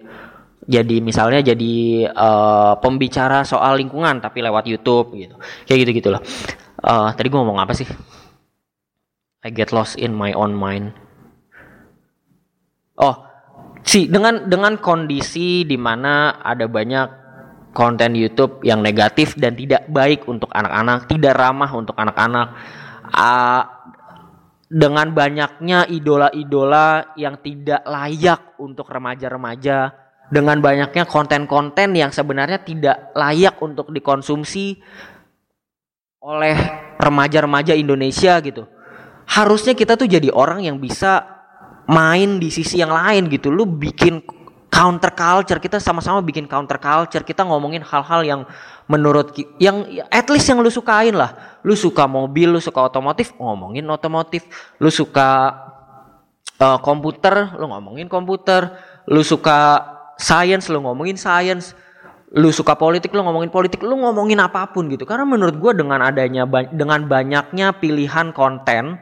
jadi misalnya jadi uh, pembicara soal lingkungan tapi lewat YouTube gitu. Kayak gitu gitulah uh, tadi gue ngomong apa sih? I get lost in my own mind. Oh sih dengan dengan kondisi di mana ada banyak konten YouTube yang negatif dan tidak baik untuk anak-anak tidak ramah untuk anak-anak uh, dengan banyaknya idola-idola yang tidak layak untuk remaja-remaja, dengan banyaknya konten-konten yang sebenarnya tidak layak untuk dikonsumsi oleh remaja-remaja Indonesia gitu. Harusnya kita tuh jadi orang yang bisa main di sisi yang lain gitu. Lu bikin counter culture, kita sama-sama bikin counter culture, kita ngomongin hal-hal yang menurut yang at least yang lu sukain lah. Lu suka mobil, lu suka otomotif, ngomongin otomotif. Lu suka uh, komputer, lu ngomongin komputer. Lu suka science, lu ngomongin science. Lu suka politik, lu ngomongin politik, lu ngomongin apa pun gitu. Karena menurut gue dengan adanya dengan banyaknya pilihan konten,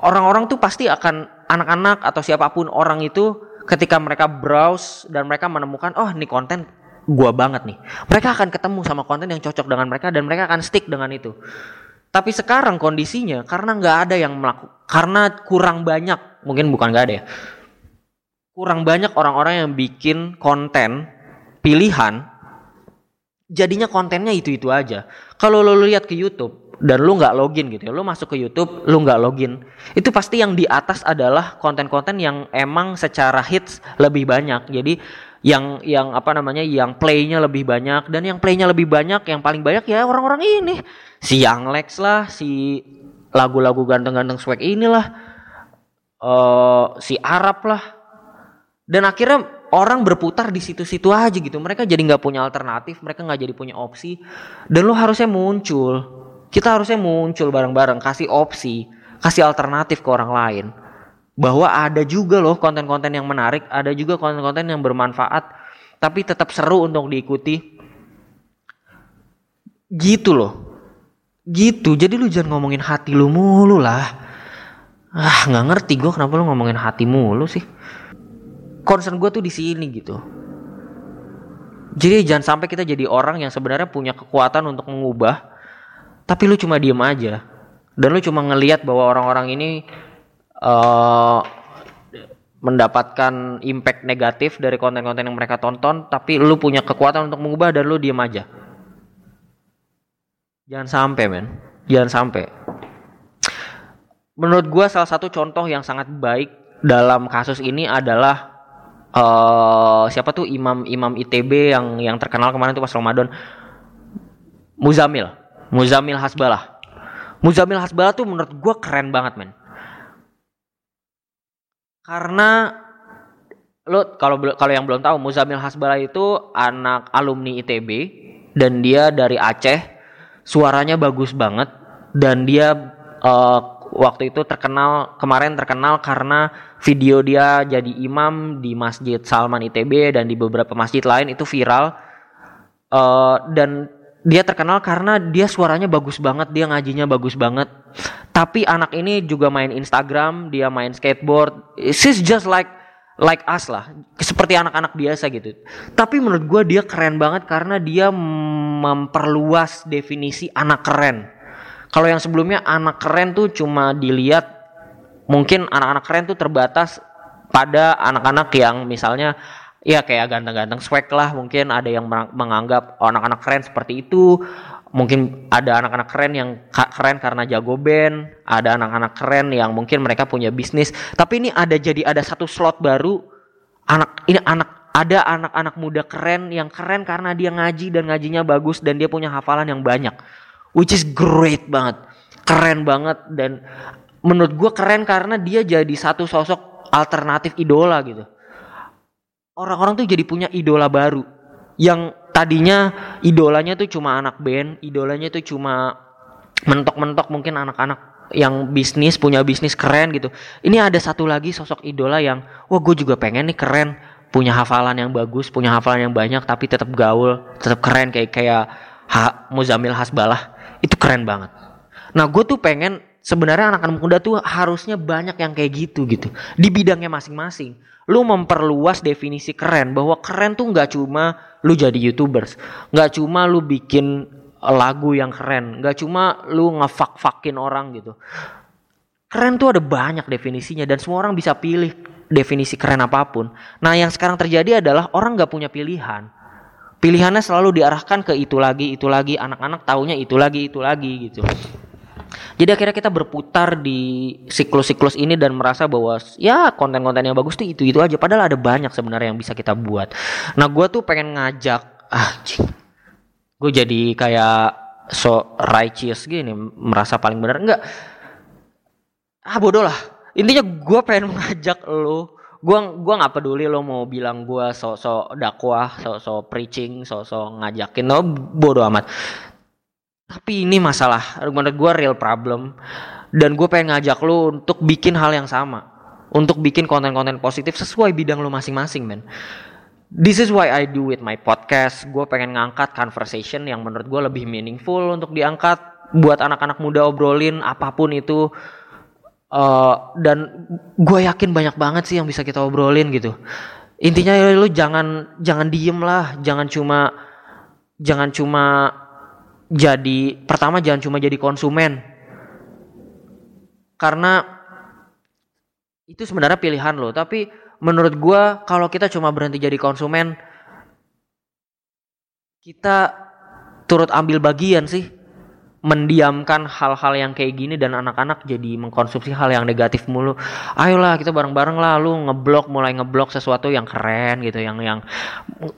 orang-orang tuh pasti akan anak-anak atau siapa pun orang itu ketika mereka browse dan mereka menemukan oh ini konten gua banget nih. Mereka akan ketemu sama konten yang cocok dengan mereka dan mereka akan stick dengan itu. Tapi sekarang kondisinya karena nggak ada yang melakukan, karena kurang banyak, mungkin bukan nggak ada ya, kurang banyak orang-orang yang bikin konten pilihan, jadinya kontennya itu-itu aja. Kalau lo lihat ke YouTube dan lu nggak login gitu ya, lu masuk ke YouTube, lu nggak login, itu pasti yang di atas adalah konten-konten yang emang secara hits lebih banyak. Jadi yang yang apa namanya yang playnya lebih banyak. Dan yang playnya lebih banyak yang paling banyak ya orang-orang ini. Si Yang Lex lah si lagu-lagu ganteng-ganteng swag inilah. Uh, si Arab lah. Dan akhirnya orang berputar di situ-situ aja gitu. Mereka jadi nggak punya alternatif mereka nggak jadi punya opsi. Dan lo harusnya muncul kita harusnya muncul bareng-bareng kasih opsi kasih alternatif ke orang lain bahwa ada juga loh konten-konten yang menarik, ada juga konten-konten yang bermanfaat, tapi tetap seru untuk diikuti. Gitu loh. Gitu. Jadi lu jangan ngomongin hati lu mulu lah. Ah, nggak ngerti gue kenapa lu ngomongin hati mulu sih. Concern gue tuh di sini gitu. Jadi jangan sampai kita jadi orang yang sebenarnya punya kekuatan untuk mengubah, tapi lu cuma diem aja. Dan lu cuma ngeliat bahwa orang-orang ini uh, mendapatkan impact negatif dari konten-konten yang mereka tonton, tapi lu punya kekuatan untuk mengubah dan lu diem aja. Jangan sampai, men. Jangan sampai. Menurut gua salah satu contoh yang sangat baik dalam kasus ini adalah uh, siapa tuh imam-imam ITB yang yang terkenal kemarin tuh pas Ramadan. Muzamil, Muzamil Hasbalah. Muzamil Hasbalah tuh menurut gua keren banget, men. Karena lo kalau kalau yang belum tahu Muzamil Hasbala itu anak alumni ITB dan dia dari Aceh. Suaranya bagus banget dan dia eh, waktu itu terkenal kemarin terkenal karena video dia jadi imam di Masjid Salman ITB dan di beberapa masjid lain itu viral. Eh, dan dia terkenal karena dia suaranya bagus banget, dia ngajinya bagus banget. Tapi anak ini juga main Instagram, dia main skateboard. She's just like like us lah, seperti anak-anak biasa gitu. Tapi menurut gua dia keren banget karena dia memperluas definisi anak keren. Kalau yang sebelumnya anak keren tuh cuma dilihat mungkin anak-anak keren tuh terbatas pada anak-anak yang misalnya ya kayak ganteng-ganteng swag lah mungkin. Ada yang menganggap anak-anak keren seperti itu. Mungkin ada anak-anak keren yang keren karena jago band. Ada anak-anak keren yang mungkin mereka punya bisnis. Tapi ini ada jadi ada satu slot baru. Anak ini anak ada anak-anak muda keren yang keren karena dia ngaji dan ngajinya bagus dan dia punya hafalan yang banyak. Which is great banget. Keren banget dan menurut gua keren karena dia jadi satu sosok alternatif idola gitu orang-orang tuh jadi punya idola baru. Yang tadinya idolanya tuh cuma anak band idolanya tuh cuma mentok-mentok mungkin anak-anak yang bisnis punya bisnis keren gitu. Ini ada satu lagi sosok idola yang wah gue juga pengen nih keren. Punya hafalan yang bagus punya hafalan yang banyak tapi tetap gaul tetap keren kayak kayak ha, Muzamil Hasbalah. Itu keren banget. Nah gue tuh pengen sebenarnya anak-anak muda tuh harusnya banyak yang kayak gitu gitu. Di bidangnya masing-masing. Lu memperluas definisi keren bahwa keren tuh nggak cuma lu jadi youtubers. Nggak cuma lu bikin lagu yang keren. Nggak cuma lu ngefak-fakin orang gitu. Keren tuh ada banyak definisinya dan semua orang bisa pilih definisi keren apa pun. Nah yang sekarang terjadi adalah orang nggak punya pilihan. Pilihannya selalu diarahkan ke itu lagi itu lagi. Anak-anak taunya itu lagi itu lagi gitu jadi akhirnya kita berputar di siklus-siklus ini dan merasa bahwa ya konten-konten yang bagus tuh itu-itu aja. Padahal ada banyak sebenarnya yang bisa kita buat. Nah gue tuh pengen ngajak, ah gue jadi kayak so righteous gini, merasa paling benar. Enggak, ah bodoh lah. Intinya gue pengen mengajak lo. Gue gua nggak peduli lo mau bilang gue so-so dakwah, so-so preaching, so-so ngajakin, lo bodoh amat tapi ini masalah menurut gue real problem. Dan gue pengen ngajak lo untuk bikin hal yang sama. Untuk bikin konten-konten positif sesuai bidang lo masing-masing men. This is why I do with my podcast. Gue pengen ngangkat conversation yang menurut gue lebih meaningful untuk diangkat. Buat anak-anak muda obrolin apa pun itu. Eh, dan gue yakin banyak banget sih yang bisa kita obrolin gitu. Intinya ya lu jangan jangan diem lah. Jangan cuma jangan cuma jadi pertama jangan cuma jadi konsumen. Karena itu sebenarnya pilihan lo tapi menurut gua kalau kita cuma berhenti jadi konsumen kita turut ambil bagian sih. Mendiamkan hal-hal yang kayak gini dan anak-anak jadi mengkonsumsi hal yang negatif mulu. Ayolah kita bareng-bareng lah lu ngeblok mulai ngeblok sesuatu yang keren gitu yang yang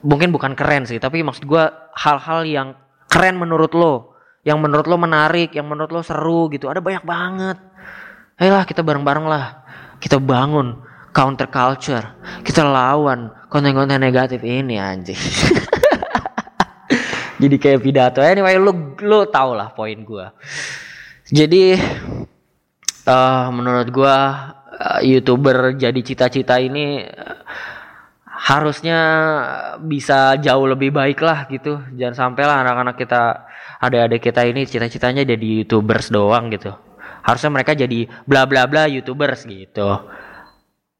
mungkin bukan keren sih tapi maksud gua hal-hal yang keren menurut lo, yang menurut lo menarik, yang menurut lo seru gitu. Ada banyak banget. Ayolah kita bareng-bareng lah. Kita bangun counter culture. Kita lawan konten-konten negatif ini anjing. Jadi kayak pidato. Anyway, lu lu tau lah poin gua. Jadi eh menurut gua eh, youtuber jadi cita-cita ini eh, harusnya bisa jauh lebih baik lah gitu. Jangan sampai lah anak-anak kita adik-adik kita ini cita-citanya jadi youtubers doang gitu. Harusnya mereka jadi bla bla bla youtubers gitu.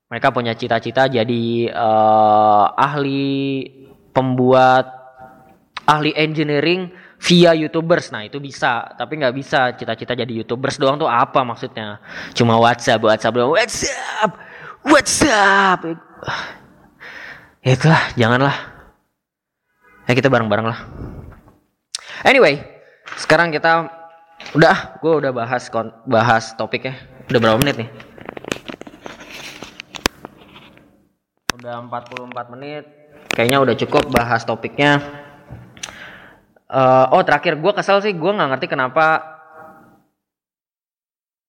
Mereka punya cita-cita jadi eh, ahli pembuat ahli engineering via youtubers nah itu bisa tapi nggak bisa cita-cita jadi youtubers doang tuh apa maksudnya cuma WhatsApp WhatsApp doang WhatsApp WhatsApp ya itulah janganlah. Ya kita bareng-bareng lah. Anyway sekarang kita udah gue udah bahas kon bahas topiknya udah berapa menit nih? Udah 44 menit. Kayaknya udah cukup bahas topiknya. Eh, oh terakhir gue kesel sih. Gue nggak ngerti kenapa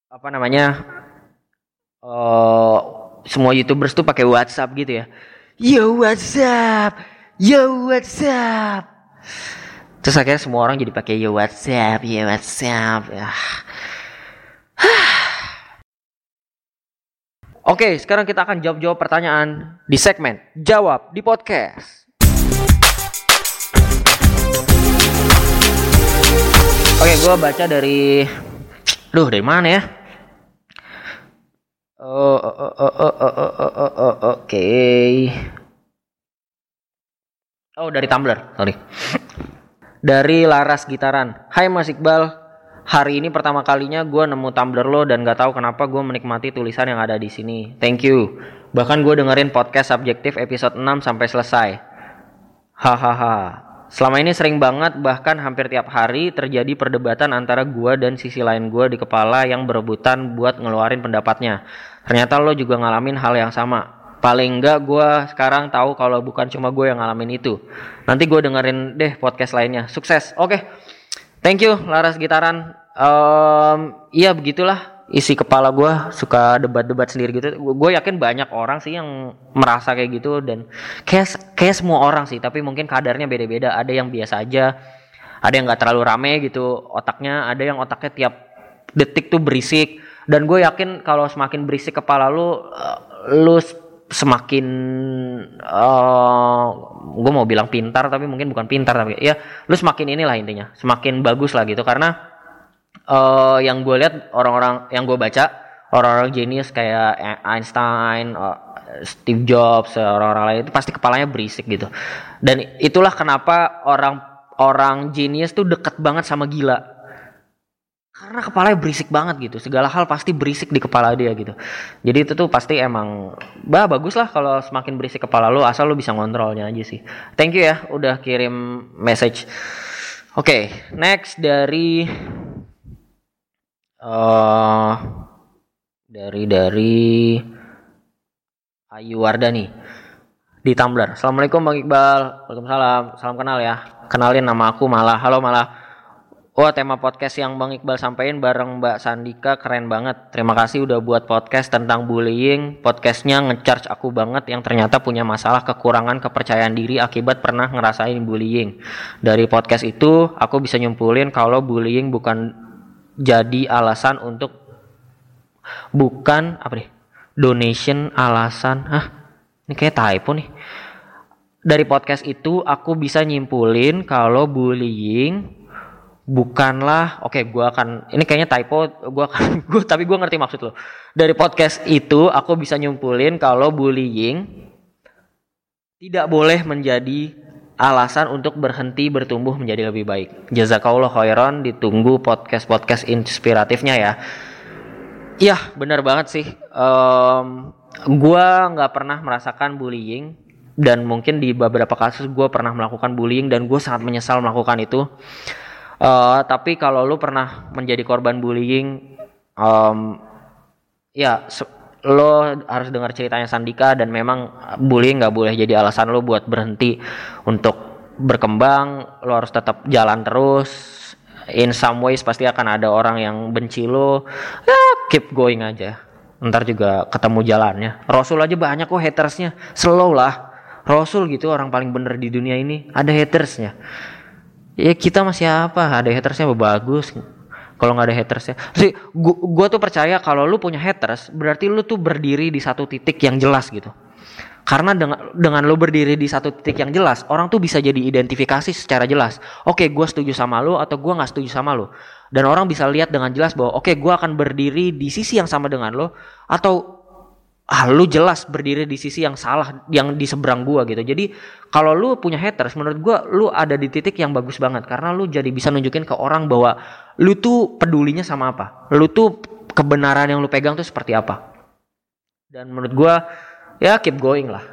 apa namanya eh semua youtubers tuh pakai WhatsApp gitu ya. Yo WhatsApp, yo WhatsApp. Terus akhirnya semua orang jadi pakai yo WhatsApp, yo WhatsApp. Ya. Oke, sekarang kita akan jawab-jawab pertanyaan di segmen Jawab di Podcast. Oke, gue baca dari, duh dari mana ya? Oh, oh, oh, oh, oh, oh, oh, oh, oh, oh, oke. Oh, dari Tumblr, sorry. Dari Laras Gitaran. Hai Mas Iqbal, hari ini pertama kalinya gue nemu Tumblr lo dan gak tahu kenapa gue menikmati tulisan yang ada di sini. Thank you. Bahkan gue dengerin podcast subjektif episode 6 sampai selesai. Hahaha. Selama ini sering banget bahkan hampir tiap hari terjadi perdebatan antara gua dan sisi lain gua di kepala yang berebutan buat ngeluarin pendapatnya. Ternyata lo juga ngalamin hal yang sama. Paling enggak gua sekarang tahu kalau bukan cuma gue yang ngalamin itu. Nanti gue dengerin deh podcast lainnya. Sukses. Oke. Thank you Laras Gitaran. Um, iya begitulah isi kepala gue suka debat-debat sendiri gitu. Gue yakin banyak orang sih yang merasa kayak gitu dan kayak kayak semua orang sih tapi mungkin kadarnya beda-beda. Ada yang biasa aja ada yang nggak terlalu rame gitu otaknya ada yang otaknya tiap detik tuh berisik. Dan gue yakin kalau semakin berisik kepala lu uh, lu semakin uh, gue mau bilang pintar tapi mungkin bukan pintar tapi ya lu semakin inilah intinya semakin bagus lah gitu. Karena uh, yang gue lihat orang-orang yang gue baca orang-orang genius kayak Einstein, uh, Steve Jobs, orang-orang lain itu pasti kepalanya berisik gitu. Dan itulah kenapa orang orang genius tuh deket banget sama gila. Karena kepalanya berisik banget gitu. Segala hal pasti berisik di kepala dia gitu. Jadi itu tuh pasti emang bah bagus lah kalau semakin berisik kepala lu asal lu bisa ngontrolnya aja sih. Thank you ya udah kirim message. Oke, okay, next dari uh, dari dari Ayu Wardani di Tumblr. Assalamualaikum Bang Iqbal. Waalaikumsalam. Salam kenal ya. Kenalin nama aku Malah. Halo Malah. Wah tema podcast yang Bang Iqbal sampaikan bareng Mbak Sandika keren banget. Terima kasih udah buat podcast tentang bullying. Podcastnya ngecharge aku banget yang ternyata punya masalah kekurangan kepercayaan diri akibat pernah ngerasain bullying. Dari podcast itu aku bisa nyimpulin kalau bullying bukan jadi alasan untuk bukan apa nih donation alasan. Ah ini kayak typo nih. Dari podcast itu aku bisa nyimpulin kalau bullying bukanlah oke okay, gue akan ini kayaknya typo gue akan gue tapi gue ngerti maksud lo. Dari podcast itu aku bisa nyimpulin kalau bullying tidak boleh menjadi alasan untuk berhenti bertumbuh menjadi lebih baik. Jazakallah khairan, ditunggu podcast-podcast inspiratifnya ya. Iya, benar banget sih. Um, gua nggak pernah merasakan bullying dan mungkin di beberapa kasus gue pernah melakukan bullying dan gue sangat menyesal melakukan itu. Uh, tapi kalau lu pernah menjadi korban bullying, um, ya lo harus dengar ceritanya Sandika dan memang bullying nggak boleh jadi alasan lo buat berhenti untuk berkembang lo harus tetap jalan terus. In some ways pasti akan ada orang yang benci lo. Ya keep going aja. Ntar juga ketemu jalannya. Rasul aja banyak kok hatersnya. Slow lah. Rasul gitu orang paling bener di dunia ini. Ada hatersnya. Ya kita masih apa ada hatersnya bagus kalau nggak ada haters ya. Sih gua, gua tuh percaya kalau lu punya haters berarti lu tuh berdiri di satu titik yang jelas gitu. Karena dengan dengan lu berdiri di satu titik yang jelas orang tuh bisa jadi identifikasi secara jelas. Oke gue setuju sama lu atau gue nggak setuju sama lu. Dan orang bisa lihat dengan jelas bahwa oke gue akan berdiri di sisi yang sama dengan lo atau ah lu jelas berdiri di sisi yang salah yang di seberang gua gitu. Jadi kalau lu punya haters menurut gua lu ada di titik yang bagus banget. Karena lu jadi bisa nunjukin ke orang bahwa lu tuh pedulinya sama apa. Lu tuh kebenaran yang lu pegang tuh seperti apa. Dan menurut gua ya keep going lah.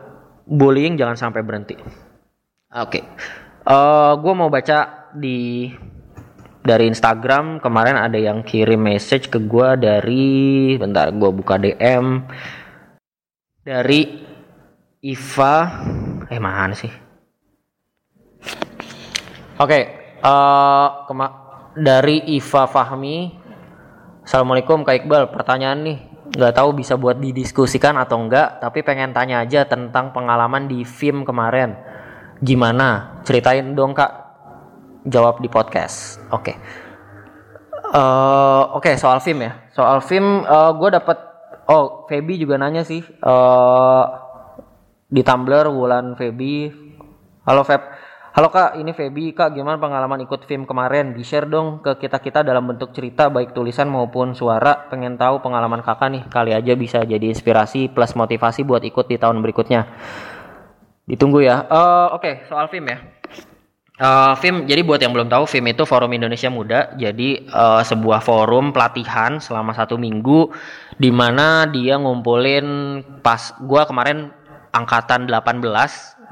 Bullying jangan sampai berhenti. Oke. Okay. uh, gua mau baca di dari Instagram. Kemarin ada yang kirim message ke gua dari bentar gua buka DM dari Iva. Eh mana sih? Oke okay, uh, dari Iva Fahmi. Assalamualaikum Kak Iqbal. Pertanyaan nih nggak tahu bisa buat didiskusikan atau enggak tapi pengen tanya aja tentang pengalaman di film kemarin. Gimana? Ceritain dong kak. Jawab di podcast. Oke. Eh, oke soal film ya. Soal film gue dapet oh Feby juga nanya sih eh di Tumblr Wulan Feby. Halo Feb. Halo kak. Ini Feby. Kak gimana pengalaman ikut film kemarin? Di share dong ke kita kita dalam bentuk cerita baik tulisan maupun suara. Pengen tahu pengalaman kakak nih. Kali aja bisa jadi inspirasi plus motivasi buat ikut di tahun berikutnya. Ditunggu ya. Eh, oke soal film ya Eh, film jadi buat yang belum tahu film itu Forum Indonesia Muda. Jadi eh, sebuah forum pelatihan selama satu minggu di mana dia ngumpulin pas gua kemarin angkatan 18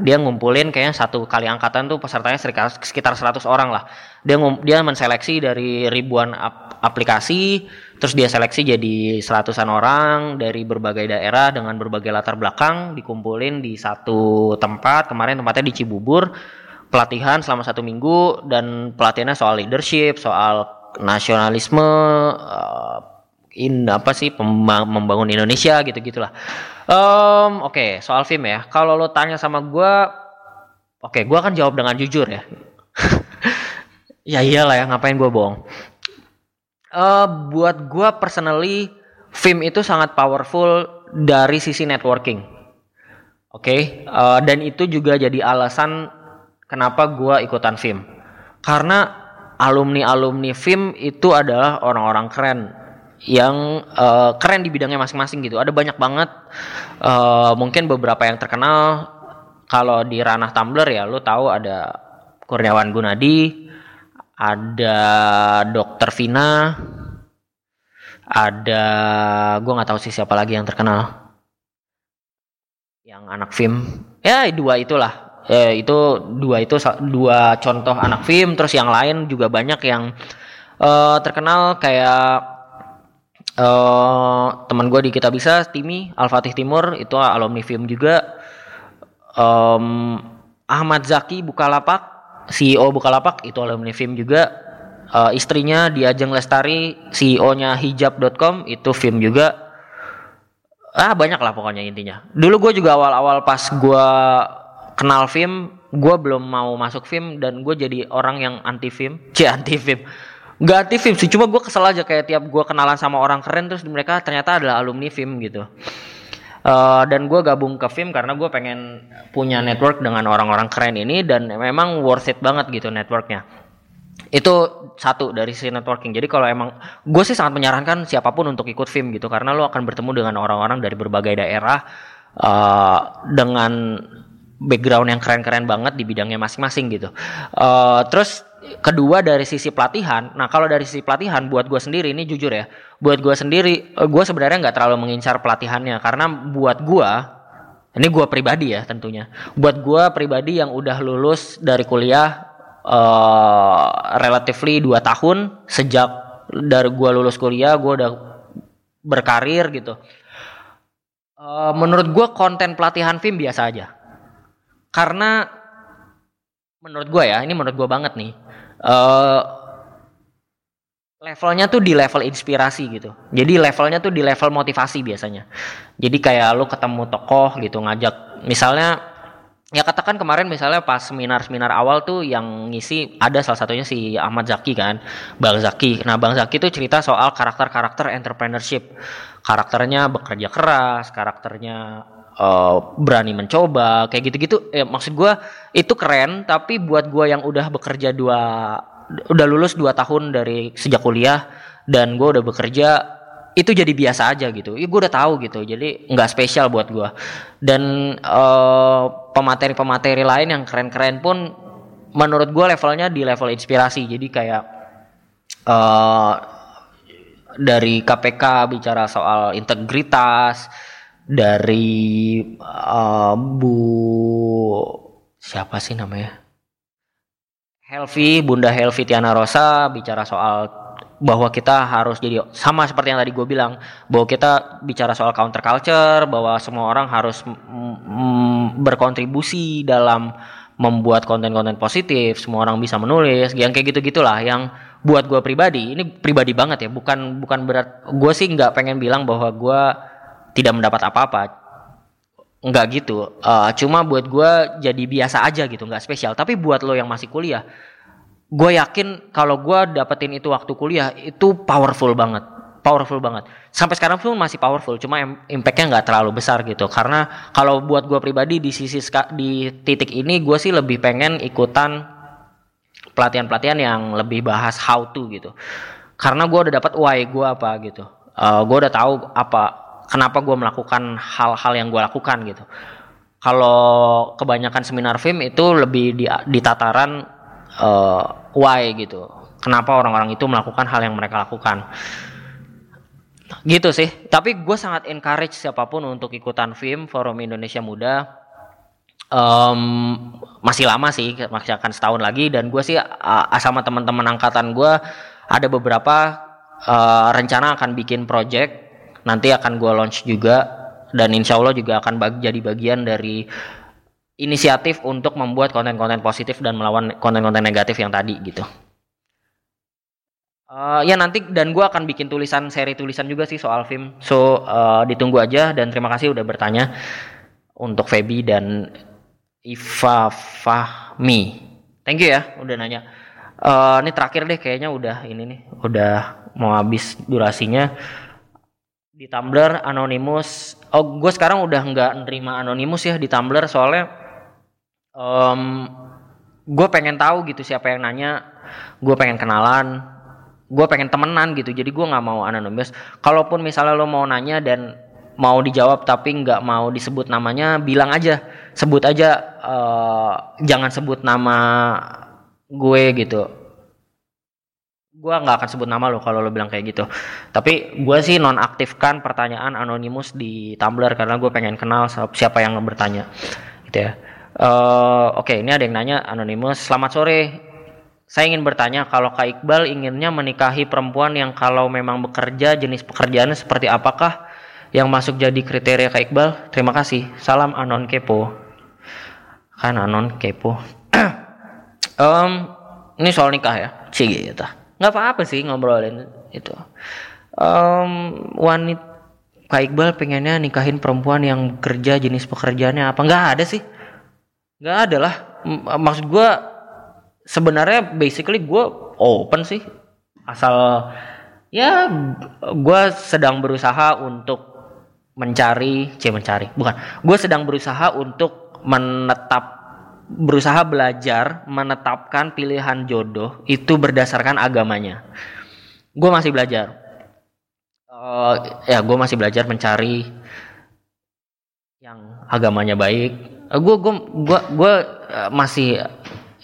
dia ngumpulin kayaknya satu kali angkatan tuh pesertanya sekitar, sekitar 100 orang lah. Dia ngum- dia menseleksi dari ribuan ap- aplikasi terus dia seleksi jadi seratusan orang dari berbagai daerah dengan berbagai latar belakang dikumpulin di satu tempat. Kemarin tempatnya di Cibubur pelatihan selama satu minggu dan pelatihannya soal leadership, soal nasionalisme, eh, in apa sih membangun Indonesia gitu gitulah. Em, Oke soal film ya. Kalau lo tanya sama gua, oke gua akan jawab dengan jujur ya. ya iyalah ya ngapain gua bohong. Eh, buat gua personally film itu sangat powerful dari sisi networking. Oke, eh, dan itu juga jadi alasan kenapa gua ikutan film. Karena alumni-alumni film itu adalah orang-orang keren yang eh, keren di bidangnya masing-masing gitu. Ada banyak banget eh, mungkin beberapa yang terkenal kalau di ranah Tumblr ya lu tahu ada Kurniawan Gunadi, ada Dokter Vina, ada gua nggak tahu sih siapa lagi yang terkenal yang anak film ya dua itulah eh, itu dua itu dua contoh anak film terus yang lain juga banyak yang eh, terkenal kayak eh teman gue di kita bisa Timi Al Fatih Timur itu alumni film juga. Em, Ahmad Zaki Bukalapak CEO Bukalapak itu alumni film juga. Eh, istrinya Diajeng Lestari CEO-nya hijab.com itu film juga. Ah banyak lah pokoknya intinya. Dulu gue juga awal-awal pas gue kenal film gue belum mau masuk film dan gue jadi orang yang anti film c anti film nggak anti film sih cuma gue kesel aja kayak tiap gue kenalan sama orang keren terus mereka ternyata adalah alumni film gitu. Eh, dan gue gabung ke film karena gue pengen punya network dengan orang-orang keren ini dan memang worth it banget gitu networknya. Itu satu dari sisi networking. Jadi kalau emang gue sih sangat menyarankan siapa pun untuk ikut film gitu karena lo akan bertemu dengan orang-orang dari berbagai daerah eh, dengan background yang keren-keren banget di bidangnya masing-masing gitu. Eh, terus kedua dari sisi pelatihan. Nah kalau dari sisi pelatihan buat gue sendiri ini jujur ya, buat gue sendiri gue sebenarnya nggak terlalu mengincar pelatihannya karena buat gue ini gue pribadi ya tentunya. Buat gue pribadi yang udah lulus dari kuliah eh relatively 2 tahun sejak dari gue lulus kuliah gue udah berkarir gitu. Eh, menurut gue konten pelatihan film biasa aja. Karena menurut gue ya, ini menurut gue banget nih. eh levelnya tuh di level inspirasi gitu. Jadi levelnya tuh di level motivasi biasanya. Jadi kayak lu ketemu tokoh gitu ngajak misalnya ya katakan kemarin misalnya pas seminar-seminar awal tuh yang ngisi ada salah satunya si Ahmad Zaki kan, Bang Zaki. Nah, Bang Zaki tuh cerita soal karakter-karakter entrepreneurship. Karakternya bekerja keras, karakternya eh, berani mencoba, kayak gitu-gitu. Ya, maksud gua itu keren, tapi buat gua yang udah bekerja dua udah lulus dua tahun dari sejak kuliah dan gue udah bekerja itu jadi biasa aja gitu. Ya gue udah tahu gitu. Jadi nggak spesial buat gue. Dan eh, pemateri-pemateri lain yang keren-keren pun menurut gue levelnya di level inspirasi. Jadi kayak eh dari KPK bicara soal integritas, dari eh, Bu siapa sih namanya? Helvi, Bunda Helvi Tiana Rosa bicara soal bahwa kita harus jadi sama seperti yang tadi gue bilang bahwa kita bicara soal counter culture bahwa semua orang harus berkontribusi dalam membuat konten-konten positif semua orang bisa menulis yang kayak gitu gitulah yang buat gue pribadi ini pribadi banget ya bukan bukan berat gue sih nggak pengen bilang bahwa gue tidak mendapat apa-apa. Nggak gitu. Eh, cuma buat gue jadi biasa aja gitu nggak spesial. Tapi buat lo yang masih kuliah gue yakin kalau gue dapetin itu waktu kuliah itu powerful banget. Powerful banget. Sampai sekarang pun masih powerful cuma im- impactnya nggak terlalu besar gitu. Karena kalau buat gue pribadi di sisi di titik ini gue sih lebih pengen ikutan pelatihan-pelatihan yang lebih bahas how to gitu. Karena gue udah dapat why gue apa gitu. Gue udah tahu apa kenapa gue melakukan hal-hal yang gue lakukan gitu. Kalau kebanyakan seminar film itu lebih di, di tataran eh, why gitu. Kenapa orang-orang itu melakukan hal yang mereka lakukan. Gitu sih. Tapi gue sangat encourage siapa pun untuk ikutan film forum Indonesia Muda. Em, masih lama sih masih akan setahun lagi. Dan gue sih uh, sama teman-teman angkatan gue ada beberapa uh, rencana akan bikin project nanti akan gue launch juga dan insya Allah juga akan bag- jadi bagian dari inisiatif untuk membuat konten-konten positif dan melawan konten-konten negatif yang tadi gitu. Eh, ya nanti dan gue akan bikin tulisan seri tulisan juga sih soal film. So eh, ditunggu aja dan terima kasih udah bertanya untuk Feby dan Iva Fahmi. Thank you ya udah nanya. Eh, ini terakhir deh kayaknya udah ini nih udah mau habis durasinya di Tumblr Anonymous. Oh gue sekarang udah nggak nerima Anonymous ya di Tumblr soalnya em gue pengen tahu gitu siapa yang nanya. Gue pengen kenalan. Gue pengen temenan gitu. Jadi gue nggak mau anonymous. Kalaupun misalnya lo mau nanya dan mau dijawab tapi nggak mau disebut namanya, bilang aja. Sebut aja. eh, jangan sebut nama gue gitu. Gue nggak akan sebut nama lo kalau lo bilang kayak gitu. Tapi gue sih nonaktifkan pertanyaan anonymous di Tumblr karena gue pengen kenal siapa yang bertanya. Gitu ya. Eh, Oke, ini ada yang nanya anonymous. Selamat sore. Saya ingin bertanya kalau Kak Iqbal inginnya menikahi perempuan yang kalau memang bekerja jenis pekerjaannya seperti apakah yang masuk jadi kriteria Kak Iqbal? Terima kasih. Salam anon kepo. Kan anon kepo. Em, ini soal nikah ya, Cih gitu. Nggak apa-apa sih ngobrolin itu. Em, wanita Kak Iqbal pengennya nikahin perempuan yang kerja jenis pekerjaannya apa? Nggak ada sih. Nggak ada lah. Maksud gue sebenarnya basically gue open sih. Asal ya gue sedang berusaha untuk mencari, c mencari, bukan. Gue sedang berusaha untuk menetap berusaha belajar menetapkan pilihan jodoh itu berdasarkan agamanya. Gue masih belajar. Eh, ya gue masih belajar mencari yang agamanya baik. Gue gue gue gue masih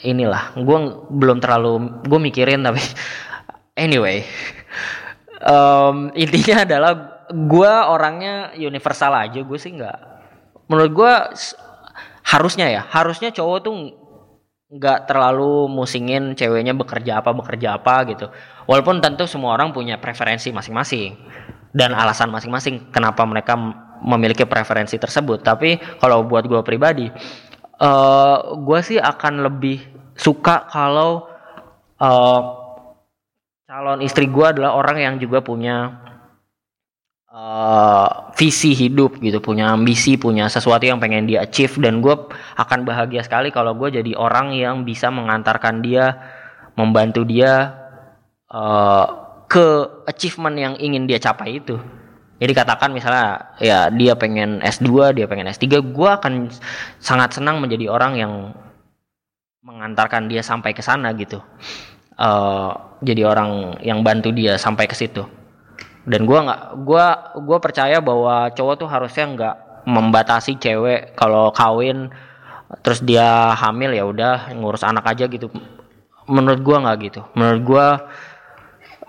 inilah. Gue belum terlalu gue mikirin tapi anyway. Em, intinya adalah gue orangnya universal aja. Gue sih nggak. Menurut gue harusnya ya harusnya cowok tuh nggak terlalu musingin ceweknya bekerja apa bekerja apa gitu. Walaupun tentu semua orang punya preferensi masing-masing dan alasan masing-masing kenapa mereka memiliki preferensi tersebut. Tapi kalau buat gue pribadi eh gue sih akan lebih suka kalau eh, calon istri gue adalah orang yang juga punya eh, visi hidup gitu, punya ambisi, punya sesuatu yang pengen dia achieve dan gue akan bahagia sekali kalau gue jadi orang yang bisa mengantarkan dia, membantu dia eh, ke achievement yang ingin dia capai itu. Jadi katakan misalnya ya dia pengen S2, dia pengen S3, gue akan sangat senang menjadi orang yang mengantarkan dia sampai ke sana gitu. Eh, jadi orang yang bantu dia sampai ke situ dan gua nggak gua gua percaya bahwa cowok tuh harusnya nggak membatasi cewek kalau kawin terus dia hamil ya udah ngurus anak aja gitu. Menurut gua nggak gitu. Menurut gua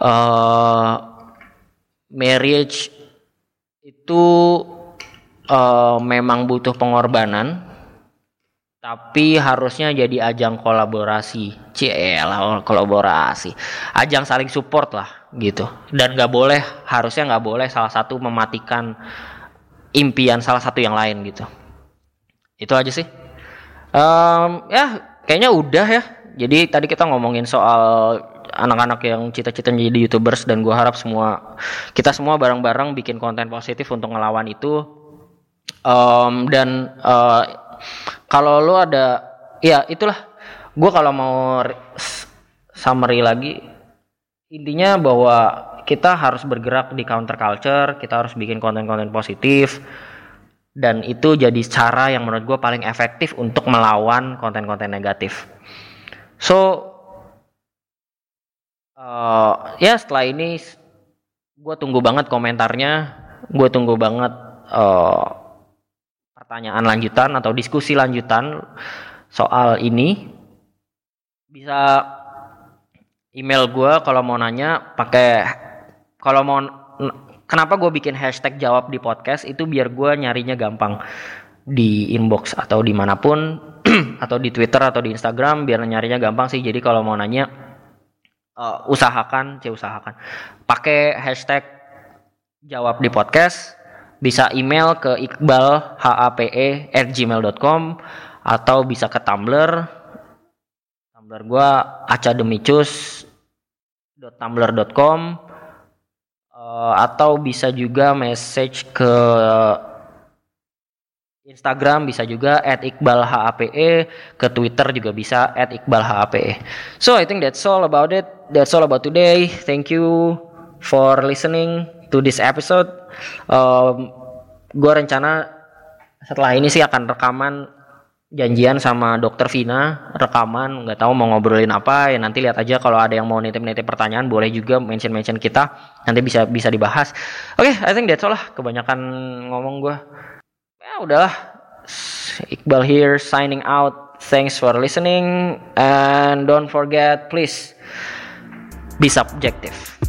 eh marriage itu eh, memang butuh pengorbanan tapi harusnya jadi ajang kolaborasi. Cielah kolaborasi. Ajang saling support lah gitu. Dan nggak boleh harusnya nggak boleh salah satu mematikan impian salah satu yang lain gitu. Itu aja sih. Em, ya kayaknya udah ya. Jadi tadi kita ngomongin soal anak-anak yang cita-cita menjadi youtubers dan gue harap semua kita semua bareng-bareng bikin konten positif untuk ngelawan itu. Um, dan uh, kalau lo ada ya itulah. Gue kalau mau summary lagi intinya bahwa kita harus bergerak di counter culture kita harus bikin konten-konten positif dan itu jadi cara yang menurut gue paling efektif untuk melawan konten-konten negatif. So uh, ya setelah ini gue tunggu banget komentarnya gue tunggu banget uh, pertanyaan lanjutan atau diskusi lanjutan soal ini bisa email gue kalau mau nanya pakai kalau mau kenapa gue bikin hashtag jawab di podcast itu biar gue nyarinya gampang di inbox atau di mana pun atau di Twitter atau di Instagram biar nyarinya gampang sih. Jadi kalau mau nanya uh, usahakan c usahakan. Pakai hashtag jawab di podcast bisa email ke iqbal hape gmail.com atau bisa ke tumblr tumblr gue academicus.tumblr.com uh, atau bisa juga message ke Instagram bisa juga at Iqbal HAPE, ke Twitter juga bisa at Iqbal HAPE. So I think that's all about it. That's all about today. Thank you for listening to this episode. Um, gue rencana setelah ini sih akan rekaman janjian sama dokter Vina rekaman nggak tahu mau ngobrolin apa ya nanti lihat aja kalau ada yang mau nitip-nitip pertanyaan boleh juga mention mention kita nanti bisa bisa dibahas oke okay, I think that's all lah kebanyakan ngomong gue ya udahlah Iqbal here signing out thanks for listening and don't forget please be subjective